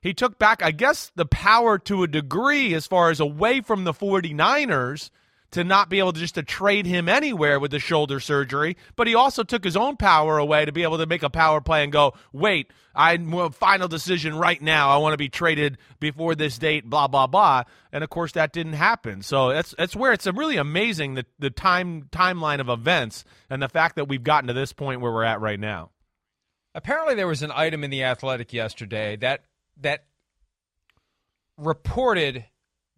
he took back, I guess, the power to a degree as far as away from the 49ers to not be able to just to trade him anywhere with the shoulder surgery, but he also took his own power away to be able to make a power play and go, wait, I well, final decision right now. I want to be traded before this date, blah blah blah. And of course, that didn't happen. So that's that's where it's really amazing the the time timeline of events and the fact that we've gotten to this point where we're at right now. Apparently, there was an item in the Athletic yesterday that that reported,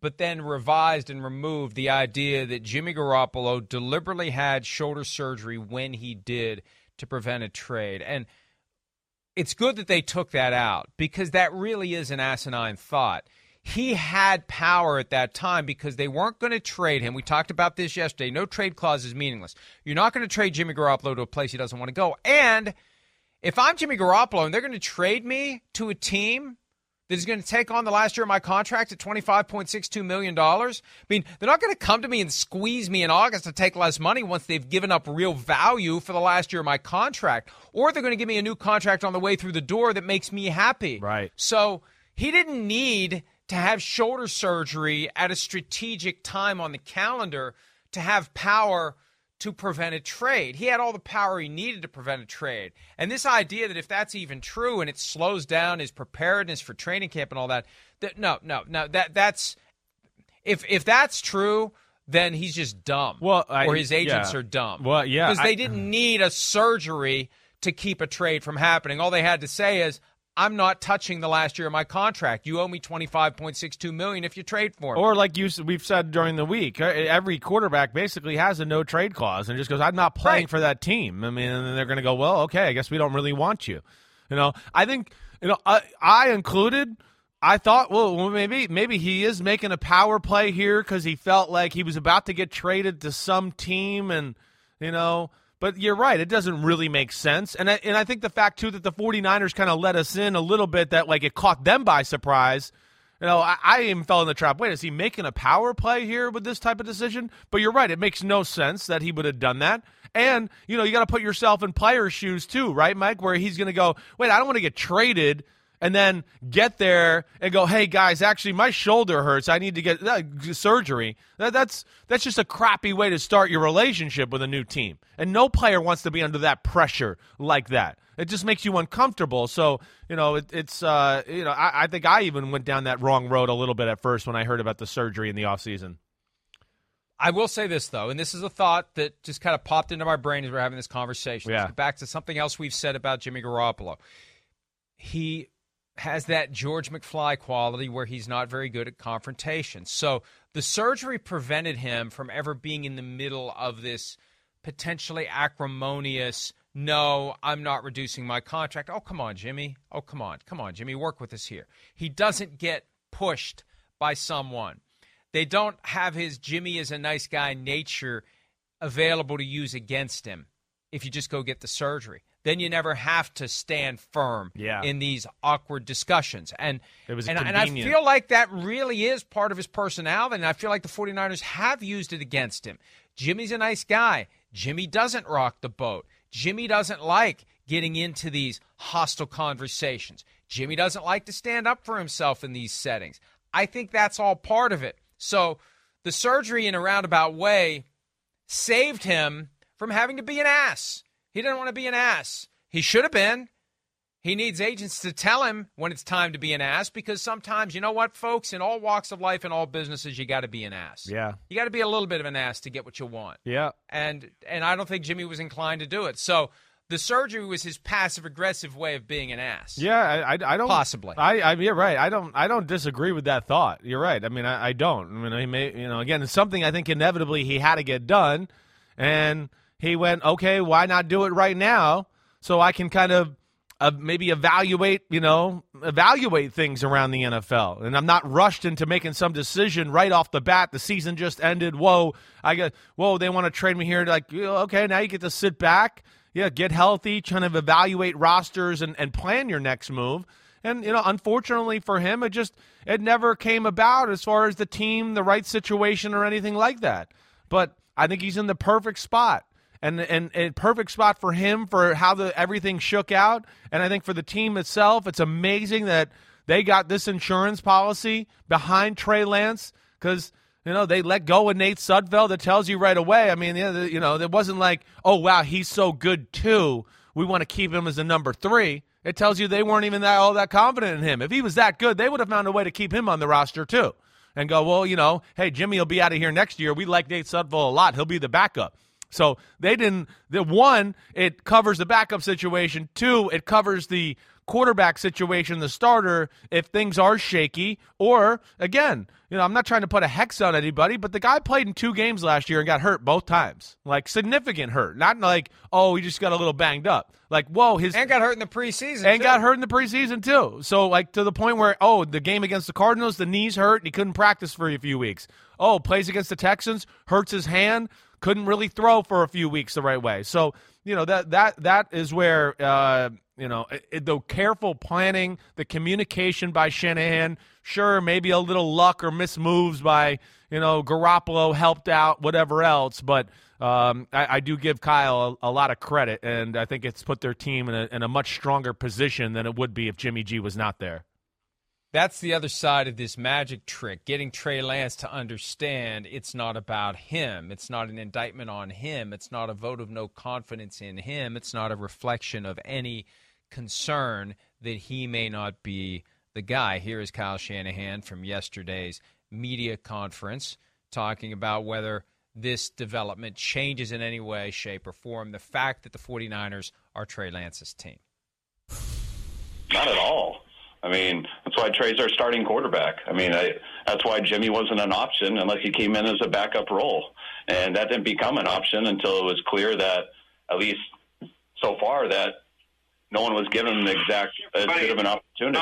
but then revised and removed the idea that Jimmy Garoppolo deliberately had shoulder surgery when he did to prevent a trade. And it's good that they took that out because that really is an asinine thought. He had power at that time because they weren't going to trade him. We talked about this yesterday. No trade clause is meaningless. You're not going to trade Jimmy Garoppolo to a place he doesn't want to go. And if I'm Jimmy Garoppolo and they're going to trade me to a team that is going to take on the last year of my contract at $25.62 million, I mean, they're not going to come to me and squeeze me in August to take less money once they've given up real value for the last year of my contract. Or they're going to give me a new contract on the way through the door that makes me happy. Right. So he didn't need to have shoulder surgery at a strategic time on the calendar to have power to prevent a trade. He had all the power he needed to prevent a trade. And this idea that if that's even true and it slows down his preparedness for training camp and all that, that no, no, no, that that's if if that's true, then he's just dumb. Well, I- or his agents yeah. are dumb. Well, yeah, because they didn't need a surgery to keep a trade from happening. All they had to say is. I'm not touching the last year of my contract. You owe me 25.62 million if you trade for him. Or like you, we've said during the week, uh, every quarterback basically has a no trade clause and just goes, "I'm not playing Right. for that team." I mean, and they're going to go, "Well, okay, I guess we don't really want you." You know, I think you know, I, I included. I thought, well, maybe maybe he is making a power play here because he felt like he was about to get traded to some team, and you know. But you're right; it doesn't really make sense, and I, and I think the fact too that the 49ers kind of let us in a little bit that like it caught them by surprise. You know, I, I even fell in the trap. Wait, is he making a power play here with this type of decision? But you're right; it makes no sense that he would have done that. And you know, you got to put yourself in player's shoes too, right, Mike? Where he's going to go, wait, I don't want to get traded and then get there and go, "Hey guys, actually my shoulder hurts. I need to get uh, surgery." That, that's that's just a crappy way to start your relationship with a new team. And no player wants to be under that pressure like that. It just makes you uncomfortable. So you know, it, it's uh, you know, I, I, think I even went down that wrong road a little bit at first when I heard about the surgery in the off season. I will say this though, and this is a thought that just kind of popped into my brain as we're having this conversation. Yeah. Back to something else we've said about Jimmy Garoppolo. He has that George McFly quality where he's not very good at confrontation. So the surgery prevented him from ever being in the middle of this potentially acrimonious, no, I'm not reducing my contract. Oh, come on, Jimmy. Oh, come on. Come on, Jimmy. Work with us here. He doesn't get pushed by someone. They don't have his Jimmy is a nice guy nature available to use against him if you just go get the surgery then you never have to stand firm yeah. in these awkward discussions. And it was and, and, I feel like that really is part of his personality, and I feel like the 49ers have used it against him. Jimmy's a nice guy. Jimmy doesn't rock the boat. Jimmy doesn't like getting into these hostile conversations. Jimmy doesn't like to stand up for himself in these settings. I think that's all part of it. So the surgery, in a roundabout way, saved him from having to be an ass. He didn't want to be an ass. He should have been. He needs agents to tell him when it's time to be an ass because sometimes, you know what, folks, in all walks of life and all businesses, you got to be an ass. Yeah. You got to be a little bit of an ass to get what you want. Yeah. And and I don't think Jimmy was inclined to do it. So the surgery was his passive aggressive way of being an ass. Yeah, I, I, I don't possibly. I, I, you're right. I don't, I don't disagree with that thought. You're right. I mean, I, I don't. I mean, he may, you know, again, it's something I think inevitably he had to get done, and he went, okay, why not do it right now so I can kind of uh, maybe evaluate, you know, evaluate things around the NFL. And I'm not rushed into making some decision right off the bat. The season just ended. Whoa, I get, whoa, they want to trade me here. Like, okay, now you get to sit back, yeah, get healthy, kind of evaluate rosters and, and plan your next move. And you know, unfortunately for him, it just it never came about as far as the team, the right situation, or anything like that. But I think he's in the perfect spot and and a perfect spot for him for how the everything shook out. And I think for the team itself, it's amazing that they got this insurance policy behind Trey Lance because you know they let go of Nate Sudfeld. That tells you right away. I mean, you know, it wasn't like, oh wow, he's so good too. We want to keep him as a number three. It tells you they weren't even that all that confident in him. If he was that good, they would have found a way to keep him on the roster too. And go, well, you know, hey, Jimmy will be out of here next year. We like Nate Sudfeld a lot. He'll be the backup. So they didn't. The one, it covers the backup situation. Two, it covers the quarterback situation, the starter, if things are shaky. Or again, you know, I'm not trying to put a hex on anybody, but the guy played in two games last year and got hurt both times, like significant hurt. Not like oh, he just got a little banged up. Like whoa, his and got hurt in the preseason and too. got hurt in the preseason too. So like to the point where oh, the game against the Cardinals, the knees hurt and he couldn't practice for a few weeks. Oh, plays against the Texans, hurts his hand couldn't really throw for a few weeks the right way. So you know that that that is where uh, you know it, the careful planning, the communication by Shanahan. Sure, maybe a little luck or missed moves by you know Garoppolo helped out, whatever else, but. Um, I, I, do give Kyle a, a, lot of credit, and I think it's put their team in a, in a much stronger position than it would be if Jimmy G was not there. That's the other side of this magic trick, getting Trey Lance to understand it's not about him. It's not an indictment on him. It's not a vote of no confidence in him. It's not a reflection of any concern that he may not be the guy. Here is Kyle Shanahan from yesterday's media conference talking about whether this development changes in any way, shape, or form the fact that the 49ers are Trey Lance's team. Not at all. I mean, that's why Trey's our starting quarterback. I mean, I, that's why Jimmy wasn't an option unless he came in as a backup role. And that didn't become an option until it was clear that, at least so far, that no one was given the exact as good of an opportunity.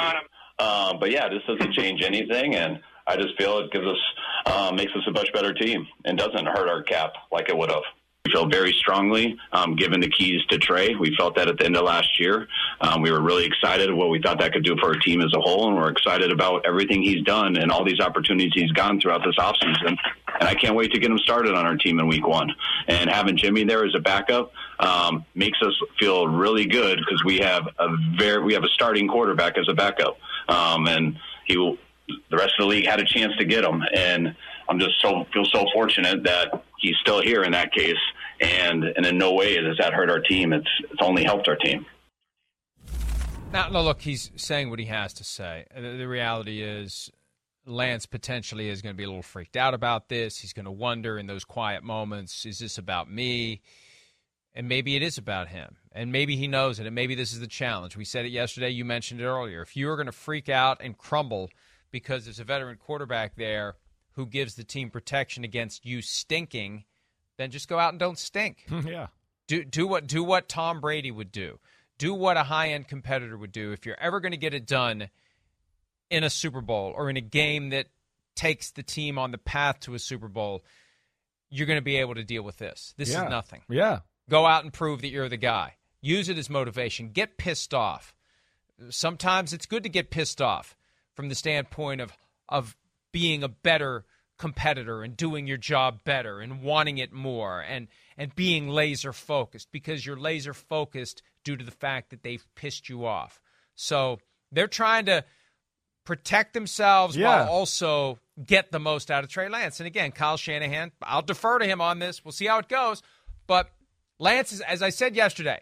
Um, but yeah, this doesn't change anything, and I just feel it gives us uh, makes us a much better team and doesn't hurt our cap like it would have. We feel very strongly um, given the keys to Trey. We felt that at the end of last year. Um, we were really excited what we thought that could do for our team as a whole, and we're excited about everything he's done and all these opportunities he's gone throughout this offseason. And I can't wait to get him started on our team in week one. And having Jimmy there as a backup um, makes us feel really good because we have a very we have a starting quarterback as a backup, um, and he will. The rest of the league had a chance to get him, and I'm just so feel so fortunate that he's still here in that case. And and in no way has that hurt our team. It's it's only helped our team. Now, no, look, he's saying what he has to say. The, the reality is, Lance potentially is going to be a little freaked out about this. He's going to wonder in those quiet moments, is this about me? And maybe it is about him. And maybe he knows it. And maybe this is the challenge. We said it yesterday. You mentioned it earlier. If you are going to freak out and crumble because there's a veteran quarterback there who gives the team protection against you stinking, then just go out and don't stink. yeah. Do do what do what Tom Brady would do. Do what a high end competitor would do. If you're ever going to get it done in a Super Bowl or in a game that takes the team on the path to a Super Bowl, you're going to be able to deal with this. This Yeah. is nothing. Yeah. Go out and prove that you're the guy. Use it as motivation. Get pissed off. Sometimes it's good to get pissed off from the standpoint of of being a better competitor and doing your job better and wanting it more and and being laser focused because you're laser focused due to the fact that they've pissed you off. So they're trying to protect themselves Yeah. while also get the most out of Trey Lance. And again, Kyle Shanahan, I'll defer to him on this. We'll see how it goes. But Lance is, as I said yesterday,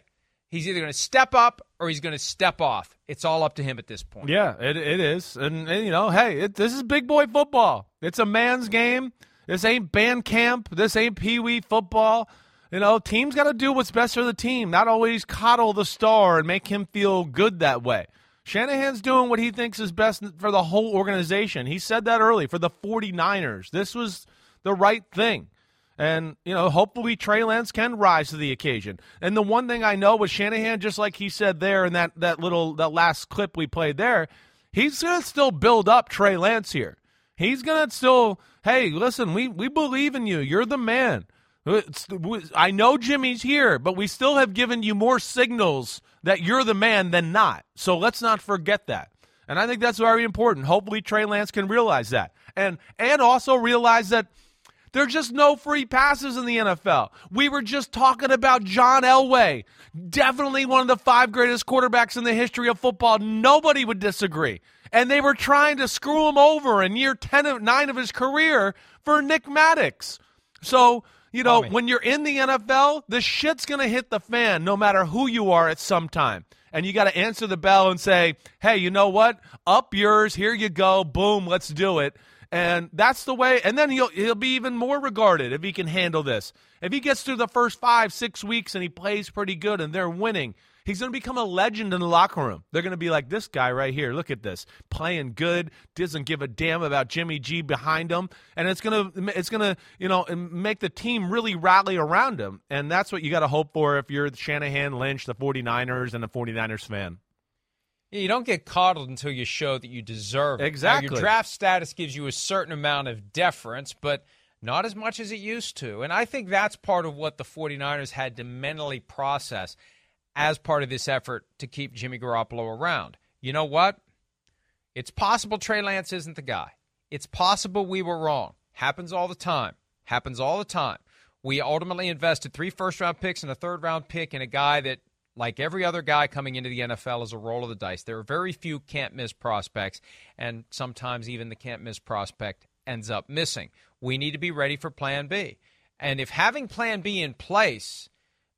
he's either going to step up or he's going to step off. It's all up to him at this point. Yeah, it, it is. And, and, you know, hey, it, this is big boy football. It's a man's game. This ain't band camp. This ain't pee wee football. You know, teams got to do what's best for the team, not always coddle the star and make him feel good that way. Shanahan's doing what he thinks is best for the whole organization. He said that early for the 49ers. This was the right thing. And, you know, hopefully Trey Lance can rise to the occasion. And the one thing I know with Shanahan, just like he said there in that, that little that last clip we played there, he's gonna still build up Trey Lance here. He's gonna still, hey, listen, we, we believe in you. You're the man. It's- I know Jimmy's here, but we still have given you more signals that you're the man than not. So let's not forget that. And I think that's very important. Hopefully Trey Lance can realize that. And and also realize that there's just no free passes in the NFL. We were just talking about John Elway, definitely one of the five greatest quarterbacks in the history of football. Nobody would disagree. And they were trying to screw him over in year 10 of 9 of his career for Nick Maddox. So, you know, when you're in the NFL, the shit's going to hit the fan no matter who you are at some time. And you got to answer the bell and say, hey, you know what? Up yours. Here you go. Boom. Let's do it. And that's the way. And then he'll he'll be even more regarded if he can handle this. If he gets through the first five six weeks and he plays pretty good and they're winning, he's going to become a legend in the locker room. They're going to be like this guy right here. Look at this, playing good, doesn't give a damn about Jimmy G behind him, and it's going to it's going to you know make the team really rally around him. And that's what you got to hope for if you're Shanahan, Lynch, the 49ers, and the 49ers fan. You don't get coddled until you show that you deserve it. Now, Exactly. your draft status gives you a certain amount of deference, but not as much as it used to. And I think that's part of what the 49ers had to mentally process as part of this effort to keep Jimmy Garoppolo around. You know what? It's possible Trey Lance isn't the guy. It's possible we were wrong. Happens all the time. Happens all the time. We ultimately invested three first round picks and a third round pick in a guy that, like every other guy coming into the NFL, is a roll of the dice. There are very few can't miss prospects, and sometimes even the can't miss prospect ends up missing. We need to be ready for plan B. And if having plan B in place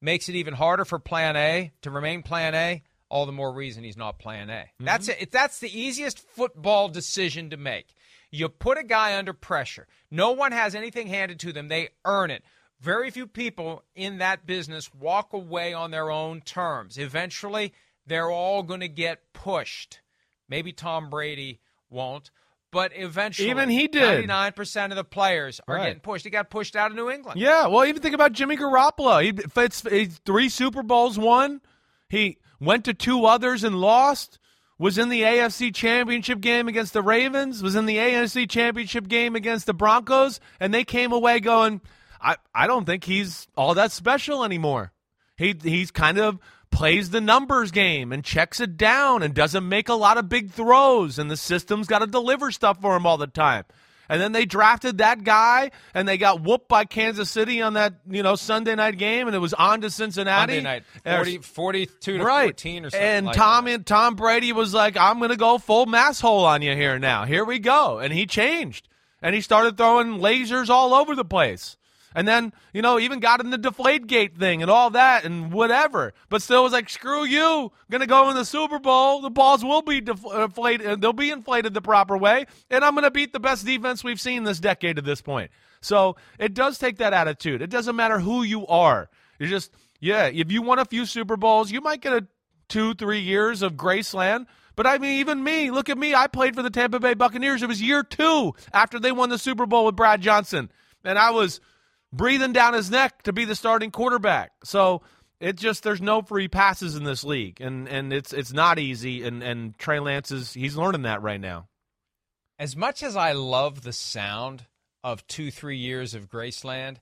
makes it even harder for plan A to remain plan A, all the more reason he's not plan A. Mm-hmm. That's it. That's the easiest football decision to make. You put a guy under pressure. No one has anything handed to them. They earn it. Very few people in that business walk away on their own terms. Eventually, they're all going to get pushed. Maybe Tom Brady won't, but eventually, Even he did. 99% of the players are Right. getting pushed. He got pushed out of New England. Yeah, well, even think about Jimmy Garoppolo. He it's, he's three Super Bowls won. He went to two others and lost. was in the AFC Championship game against the Ravens, was in the AFC Championship game against the Broncos, and they came away going, I, I don't think he's all that special anymore. He he's kind of plays the numbers game and checks it down and doesn't make a lot of big throws and the system's got to deliver stuff for him all the time. And then they drafted that guy, and they got whooped by Kansas City on that you know Sunday night game, and it was on to Cincinnati. Monday night, 40, 42 to right. 14 or something. And like Tom that. and Tom Brady was like, "I'm going to go full mass hole on you here now. Here we go." And he changed, and he started throwing lasers all over the place. And then, you know, even got in the deflate gate thing and all that and whatever. But still was like, screw you. Going to go in the Super Bowl. The balls will be deflated. Uh, uh, they'll be inflated the proper way. And I'm going to beat the best defense we've seen this decade at this point. So it does take that attitude. It doesn't matter who you are. You just, yeah, if you won a few Super Bowls, you might get a two, three years of Graceland. But I mean, even me, look at me. I played for the Tampa Bay Buccaneers. It was year two after they won the Super Bowl with Brad Johnson. And I was breathing down his neck to be the starting quarterback. So it just there's no free passes in this league, and and it's it's not easy. And and Trey Lance is he's learning that right now. As much as I love the sound of two, three years of Graceland,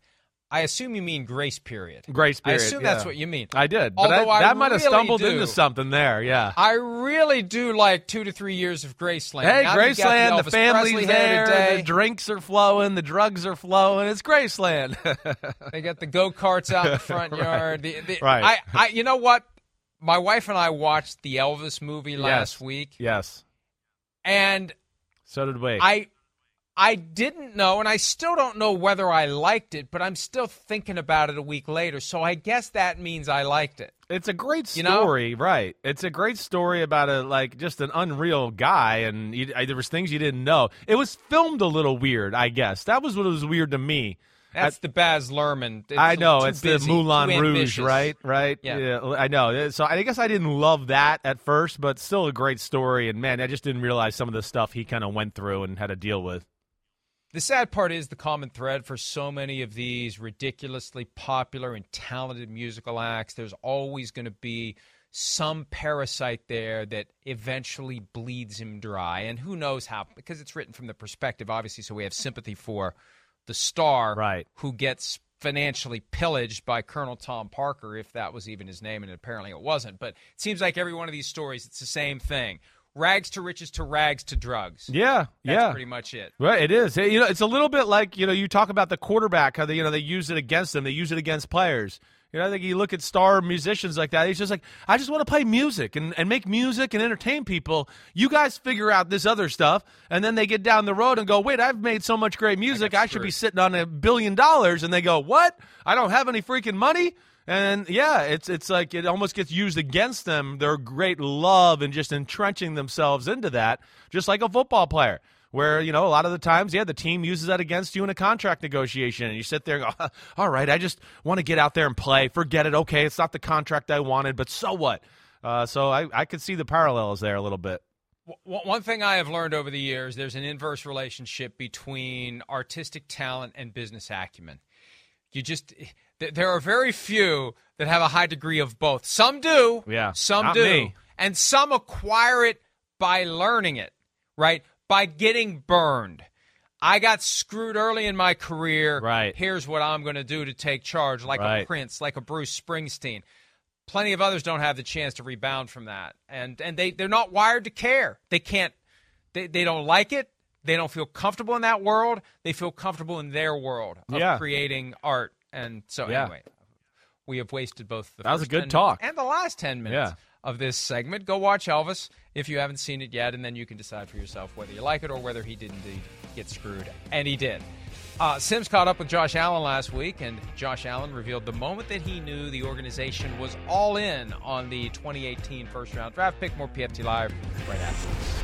I assume you mean grace period. Grace period. I assume yeah. that's what you mean. I did, but Although I, I that might have stumbled do. into something there. Yeah. I really do like two to three years of Graceland. Hey, Now that you got Graceland, the, Elvis family's Presley there, the drinks are flowing, the drugs are flowing. It's Graceland. They got the go karts out in the front yard. The, the, Right. I, I, you know what? My wife and I watched the Elvis movie last Yes. week, yes. and So did we. I, I didn't know, and I still don't know whether I liked it, but I'm still thinking about it a week later. So I guess that means I liked it. It's a great You know? story, right? It's a great story about a like just an unreal guy, and you, I, there was things you didn't know. It was filmed a little weird, I guess. That was what was weird to me. That's the Baz Luhrmann. It's I know it's busy, the Moulin Rouge, right? Right? Yeah. I know. So I guess I didn't love that at first, but still a great story. And man, I just didn't realize some of the stuff he kind of went through and had to deal with. The sad part is the common thread for so many of these ridiculously popular and talented musical acts. There's always going to be some parasite there that eventually bleeds him dry. And who knows how, because it's written from the perspective, obviously, so we have sympathy for the star Right. who gets financially pillaged by Colonel Tom Parker, if that was even his name, and apparently it wasn't. But it seems like every one of these stories, it's the same thing rags to riches to rags to drugs. Yeah, That's yeah. pretty much it. Right, it is. You know, it's a little bit like you know you talk about the quarterback how they you know they use it against them, they use it against players. You know, I think you look at star musicians like that. He's just like, I just want to play music and, and make music and entertain people. You guys figure out this other stuff, and then they get down the road and go, wait, I've made so much great music, I, should be sitting on a billion dollars. And they go, what? I don't have any freaking money. And yeah, it's it's like it almost gets used against them. Their great love and just entrenching themselves into that, just like a football player where you know a lot of the times yeah the team uses that against you in a contract negotiation and you sit there and go all right i just want to get out there and play forget it okay it's not the contract i wanted but so what uh, so I, I could see the parallels there a little bit One thing I have learned over the years, there's an inverse relationship between artistic talent and business acumen. You just eh, th- there are very few that have a high degree of both. Some do, Yeah, Some do, me. and some acquire it by learning it, right? By getting burned. I got screwed early in my career. Right. Here's what I'm going to do to take charge, like a Prince, like a Bruce Springsteen plenty of others don't have the chance to rebound from that and and they they're not wired to care they can't they, they don't like it they don't feel comfortable in that world they feel comfortable in their world of Yeah. creating art and so Yeah. anyway we have wasted both the That was a good 10 talk. and the last 10 minutes Yeah. of this segment go watch elvis if you haven't seen it yet and then you can decide for yourself whether you like it or whether he did indeed get screwed and he did uh, Simms caught up with Josh Allen last week, and Josh Allen revealed the moment that he knew the organization was all in on the 2018 first round draft pick. More PFT Live right after this.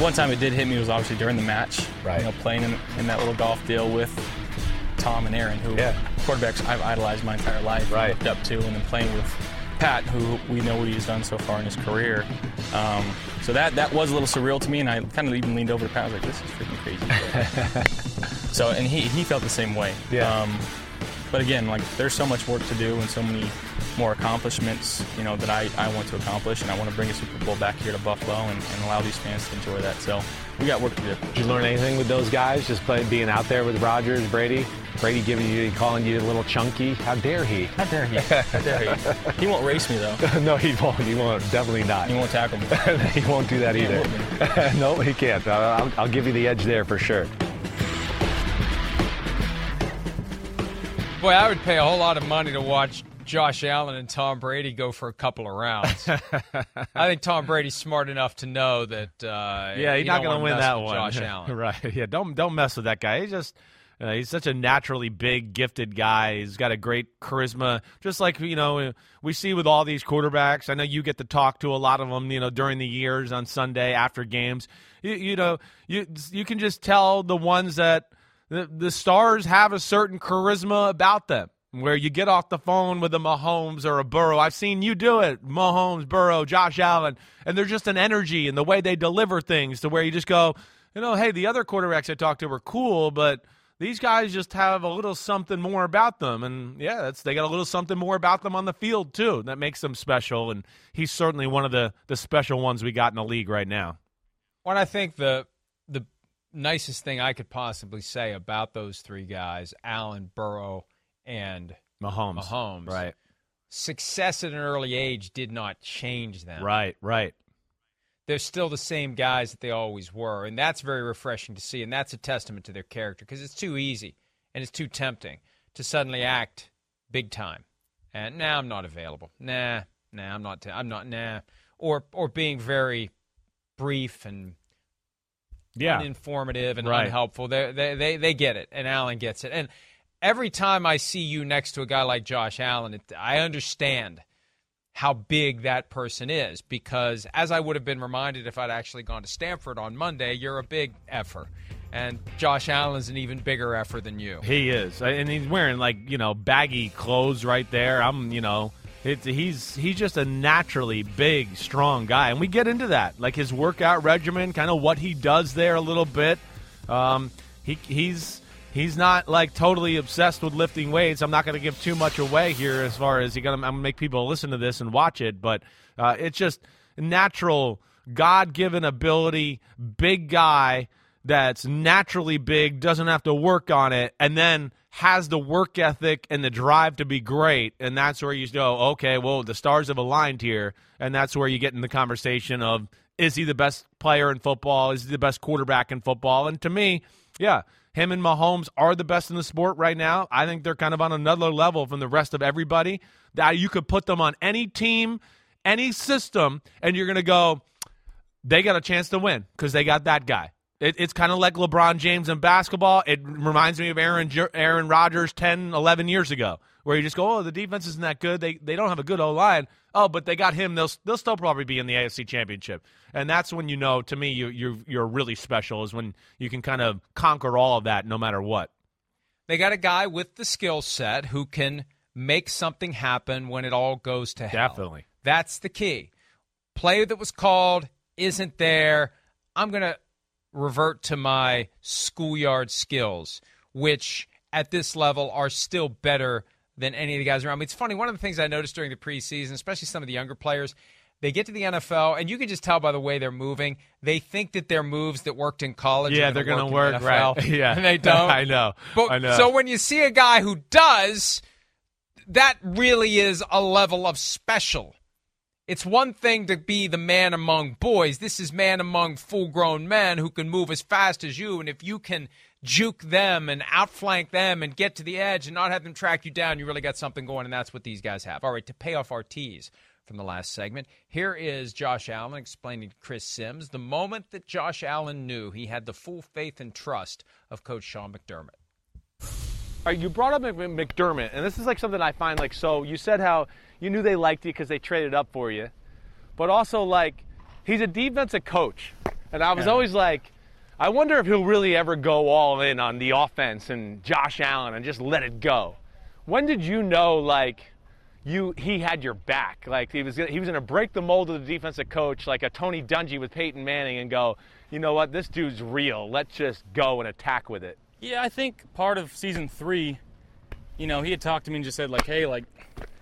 One time it did hit me was obviously during the match. Right. You know, playing in, in that little golf deal with Tom and Aaron, who Yeah. quarterbacks I've idolized my entire life, Right. looked up to, and then playing with Pat, who we know what he's done so far in his career. Um, so that that was a little surreal to me, and I kind of even leaned over to Pat. I was like, "This is freaking crazy." so, and he he felt the same way. Yeah. Um, but again, like there's so much work to do and so many more accomplishments, you know, that I, I want to accomplish, and I want to bring a Super Bowl back here to Buffalo and, and allow these fans to enjoy that. So we got work to do. Did you learn anything with those guys? Just play, being out there with Rodgers, Brady, Brady giving you, calling you a little chunky. How dare he? How dare he? How dare he? He won't race me though. no, he won't. He won't. Definitely not. He won't tackle me. he won't do that He either. no, he can't. I'll, I'll give you the edge there for sure. Boy, I would pay a whole lot of money to watch Josh Allen and Tom Brady go for a couple of rounds. I think Tom Brady's smart enough to know that. Uh, Yeah, he's not going to win that one. Josh Allen. right? Yeah, don't don't mess with that guy. He's just uh, he's such a naturally big, gifted guy. He's got a great charisma, just like you know we see with all these quarterbacks. I know you get to talk to a lot of them, you know, during the years on Sunday after games. You, you know, you you can just tell the ones that the, the stars have a certain charisma about them. Where you get off the phone with a Mahomes or a Burrow. I've seen you do it. Mahomes, Burrow, Josh Allen. And there's just an energy in the way they deliver things to where you just go, you know, hey, the other quarterbacks I talked to were cool, but these guys just have a little something more about them. And yeah, that's they got a little something more about them on the field too. That makes them special. And he's certainly one of the the special ones we got in the league right now. What I think the the nicest thing I could possibly say about those three guys, Allen, Burrow, and Mahomes. Mahomes, Right. Success at an early age did not change them. Right, right. They're still the same guys that they always were, and that's very refreshing to see, and that's a testament to their character because it's too easy and it's too tempting to suddenly act big time. And nah, I'm not available. Nah, nah, I'm not. T- I'm not. Nah, or or being very brief and Yeah. uninformative and Right. unhelpful. They, they they they get it, and Allen gets it. And every time I see you next to a guy like Josh Allen, it, I understand how big that person is because, as I would have been reminded if I'd actually gone to Stanford on Monday, you're a big effer, and Josh Allen's an even bigger effer than you. He is, and he's wearing like you know baggy clothes right there. I'm, you know, it's he's he's just a naturally big, strong guy, and we get into that, like his workout regimen, kind of what he does there a little bit. Um, he he's he's not like totally obsessed with lifting weights. I'm not going to give too much away here as far as he gonna, I'm going to make people listen to this and watch it, but uh, it's just natural, God given ability, big guy that's naturally big, doesn't have to work on it, and then has the work ethic and the drive to be great. And that's where you go, okay, well, the stars have aligned here. And that's where you get in the conversation of is he the best player in football? Is he the best quarterback in football? And to me, yeah, him and Mahomes are the best in the sport right now. I think they're kind of on another level from the rest of everybody. That you could put them on any team, any system, and you're going to go, they got a chance to win because they got that guy. It, it's kind of like LeBron James in basketball. It reminds me of Aaron Aaron Rodgers 10, 11 years ago, where you just go, oh, the defense isn't that good. They they don't have a good O line. Oh, but they got him. They'll they'll still probably be in the AFC Championship. And that's when you know, to me, you you're you're really special. Is when you can kind of conquer all of that, no matter what. They got a guy with the skill set who can make something happen when it all goes to hell. Definitely. That's the key. Play that was called isn't there. I'm going to revert to my schoolyard skills, which at this level are still better than any of the guys around me. It's funny. One of the things I noticed during the preseason, especially some of the younger players, they get to the NFL, and you can just tell by the way they're moving. They think that their moves that worked in college, Yeah, are they're going gonna to work, NFL, right. Yeah. and they don't. I know. But, I know. So when you see a guy who does, that really is a level of special. It's one thing to be the man among boys. This is man among full grown men who can move as fast as you. And if you can juke them and outflank them and get to the edge and not have them track you down, you really got something going. And that's what these guys have. All right, to pay off our tease from the last segment, here is Josh Allen explaining to Chris Simms the moment that Josh Allen knew he had the full faith and trust of Coach Sean McDermott. All right, you brought up McDermott, and this is like something I find like so. You said how you knew they liked you because they traded up for you, but also like he's a defensive coach, and I was Yeah. always like, I wonder if he'll really ever go all in on the offense and Josh Allen and just let it go. When did you know like you he had your back? Like he was he was going to break the mold of the defensive coach, like a Tony Dungy with Peyton Manning, and go, you know what, this dude's real. Let's just go and attack with it. Yeah, I think part of season three, you know, he had talked to me and just said like, hey, like,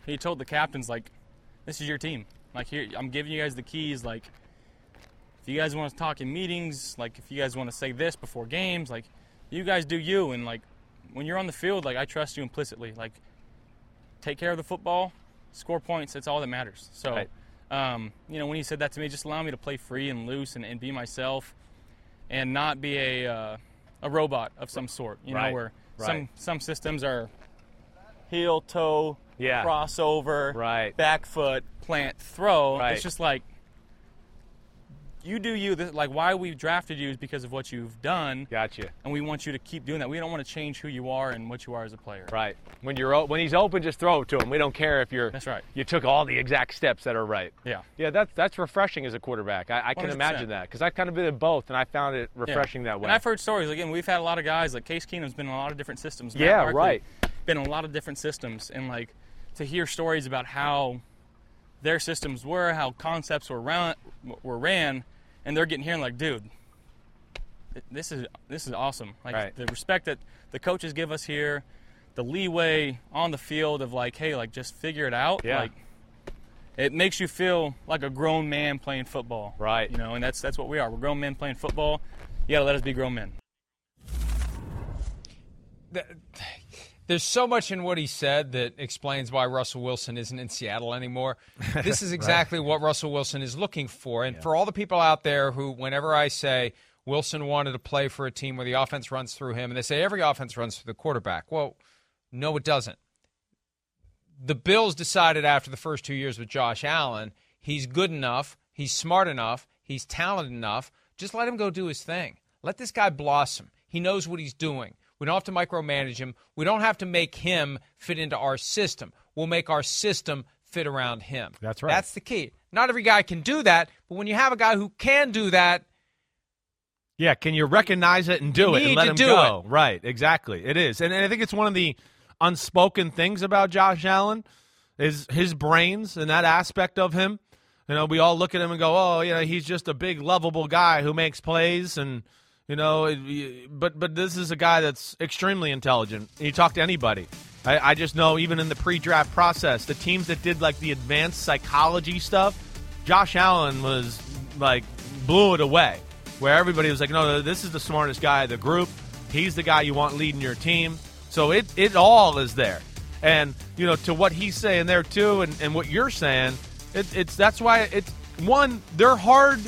he told the captains like, this is your team. Like here, I'm giving you guys the keys. Like, if you guys want to talk in meetings, like if you guys want to say this before games, like, you guys do you. And like, when you're on the field, like I trust you implicitly. Like, take care of the football, score points. That's all that matters. So, Right. um, you know, when he said that to me, just allow me to play free and loose and, and be myself, and not be a uh, a robot of some sort. You Right. know, where Right. some some systems are heel toe, Yeah. crossover, Right. back foot, plant, throw. Right. It's just like you do you. This, like why we drafted you is because of what you've done. Gotcha. And we want you to keep doing that. We don't want to change who you are and what you are as a player. Right. When you're when he's open, just throw it to him. We don't care if you're. That's right. You took all the exact steps that are right. Yeah. Yeah, that's that's refreshing as a quarterback. I, I can 100%. imagine that because I've kind of been in both, and I found it Yeah. refreshing that way. And I've heard stories. Again, we've had a lot of guys like Case Keenum's been in a lot of different systems. Matt Yeah, Barkley right. Been in a lot of different systems, and like to hear stories about how their systems were, how concepts were ran, were ran, and they're getting here and like, dude, this is this is awesome. Like Right. the respect that the coaches give us here, the leeway on the field of like, hey, like just figure it out. Yeah. Like it makes you feel like a grown man playing football. Right. You know, and that's that's what we are. We're grown men playing football. You gotta let us be grown men. There's so much in what he said that explains why Russell Wilson isn't in Seattle anymore. This is Right. exactly what Russell Wilson is looking for. And for all the people out there who, whenever I say Wilson wanted to play for a team where the offense runs through him, and they say every offense runs through the quarterback. Well, no, it doesn't. The Bills decided after the first two years with Josh Allen, he's good enough, he's smart enough, he's talented enough. Just let him go do his thing. Let this guy blossom. He knows what he's doing. We don't have to micromanage him. We don't have to make him fit into our system. We'll make our system fit around him. That's right. That's the key. Not every guy can do that, but when you have a guy who can do that, Yeah, can you recognize it and do it and let him go? Right, exactly. It is. And, and I think it's one of the unspoken things about Josh Allen is his brains and that aspect of him. You know, we all look at him and go, "Oh, you know, he's just a big lovable guy who makes plays and you know, it- but but this is a guy that's extremely intelligent. You talk to anybody. I, I just know even in the pre-draft process, the teams that did like the advanced psychology stuff, Josh Allen was like blew it away. Where everybody was like, no, this is the smartest guy of the group. He's the guy you want leading your team. So it it all is there. And you know, to what he's saying there too, and, and what you're saying, it, it's that's why it's one. They're hard,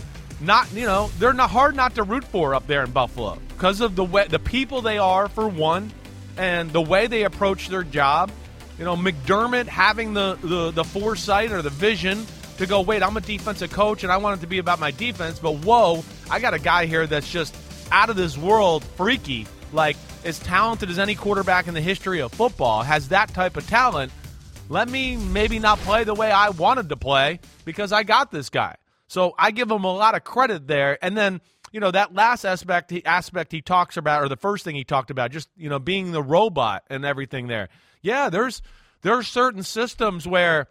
not you know, they're not hard not to root for up there in Buffalo because of the way the people they are for one, and the way they approach their job. You know, McDermott having the, the, the foresight or the vision to go, wait, I'm a defensive coach and I want it to be about my defense, but whoa, I got a guy here that's just out of this world freaky, like as talented as any quarterback in the history of football, has that type of talent. Let me maybe not play the way I wanted to play because I got this guy. So I give him a lot of credit there. And then, you know, that last aspect he, aspect he talks about, or the first thing he talked about, just you know, being the robot and everything there. Yeah, there's there's certain systems where,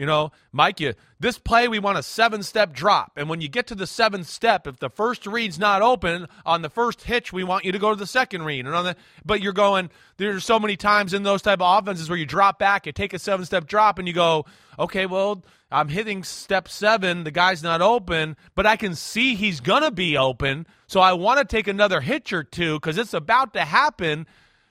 you know, Mike, you this play we want a seven step drop, and when you get to the seventh step, if the first read's not open on the first hitch, we want you to go to the second read, and on the but you're going. There's so many times in those type of offenses where you drop back, you take a seven step drop, and you go, okay, well, I'm hitting step seven, the guy's not open, but I can see he's gonna be open, so I want to take another hitch or two because it's about to happen,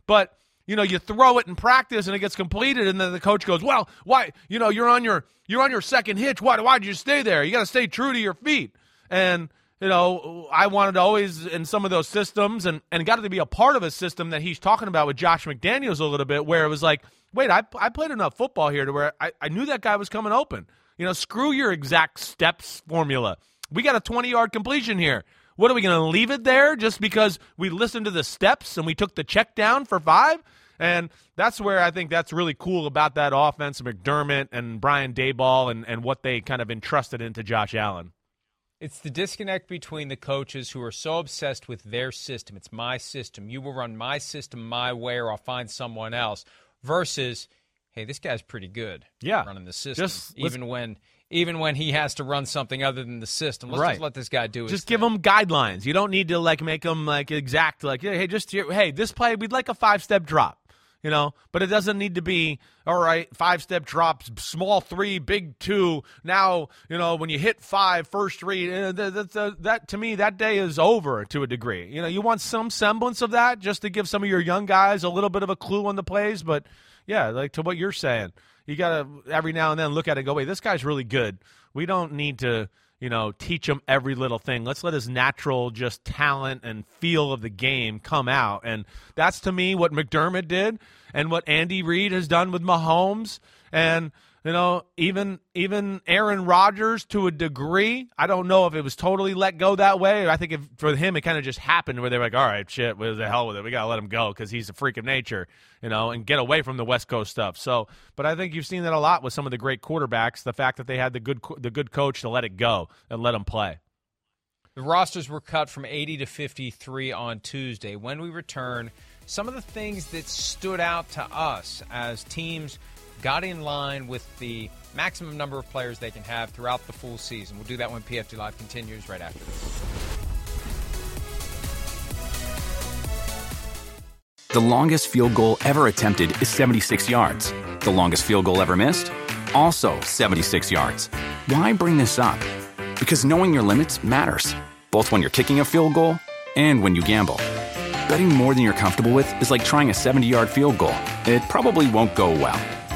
but you know, you throw it in practice and it gets completed, and then the coach goes, "Well, why? You know, you're on your you're on your second hitch. Why? Why did you stay there? You got to stay true to your feet." And you know, I wanted to always in some of those systems, and and got to be a part of a system that he's talking about with Josh McDaniels a little bit, where it was like, "Wait, I I played enough football here to where I, I knew that guy was coming open." You know, screw your exact steps formula. We got a 20 yard completion here. What are we going to leave it there just because we listened to the steps and we took the check down for five? And that's where I think that's really cool about that offense, McDermott and Brian Daboll and, and what they kind of entrusted into Josh Allen. It's the disconnect between the coaches who are so obsessed with their system. It's my system. You will run my system my way, or I'll find someone else. Versus, hey, this guy's pretty good. Yeah, running the system. Just even when even when he has to run something other than the system. Let's Right. just let this guy do it. Just give them guidelines. You don't need to like make them like exact. Like hey, just hey, this play we'd like a five step drop. You know, but it doesn't need to be all right. Five step drops, small three, big two. Now you know when you hit five, first eh, That, that, that, that to me, that day is over to a degree. You know, you want some semblance of that just to give some of your young guys a little bit of a clue on the plays. But yeah, like to what you're saying, you got to every now and then look at it and go, wait, this guy's really good. We don't need to, you know, teach him every little thing. Let's let his natural just talent and feel of the game come out. And that's to me what McDermott did and what Andy Reid has done with Mahomes and you know, even even Aaron Rodgers to a degree. I don't know if it was totally let go that way. I think if, for him it kind of just happened where they were like, "All right, shit, what the hell with it? We gotta let him go because he's a freak of nature, you know, and get away from the West Coast stuff." So, but I think you've seen that a lot with some of the great quarterbacks. The fact that they had the good the good coach to let it go and let him play. The rosters were cut from 80 to 53 on Tuesday. When we return, some of the things that stood out to us as teams got in line with the maximum number of players they can have throughout the full season. We'll do that when PFT Live continues right after this. The longest field goal ever attempted is 76 yards. The longest field goal ever missed? Also 76 yards. Why bring this up? Because knowing your limits matters, both when you're kicking a field goal and when you gamble. Betting more than you're comfortable with is like trying a 70 yard field goal. It probably won't go well.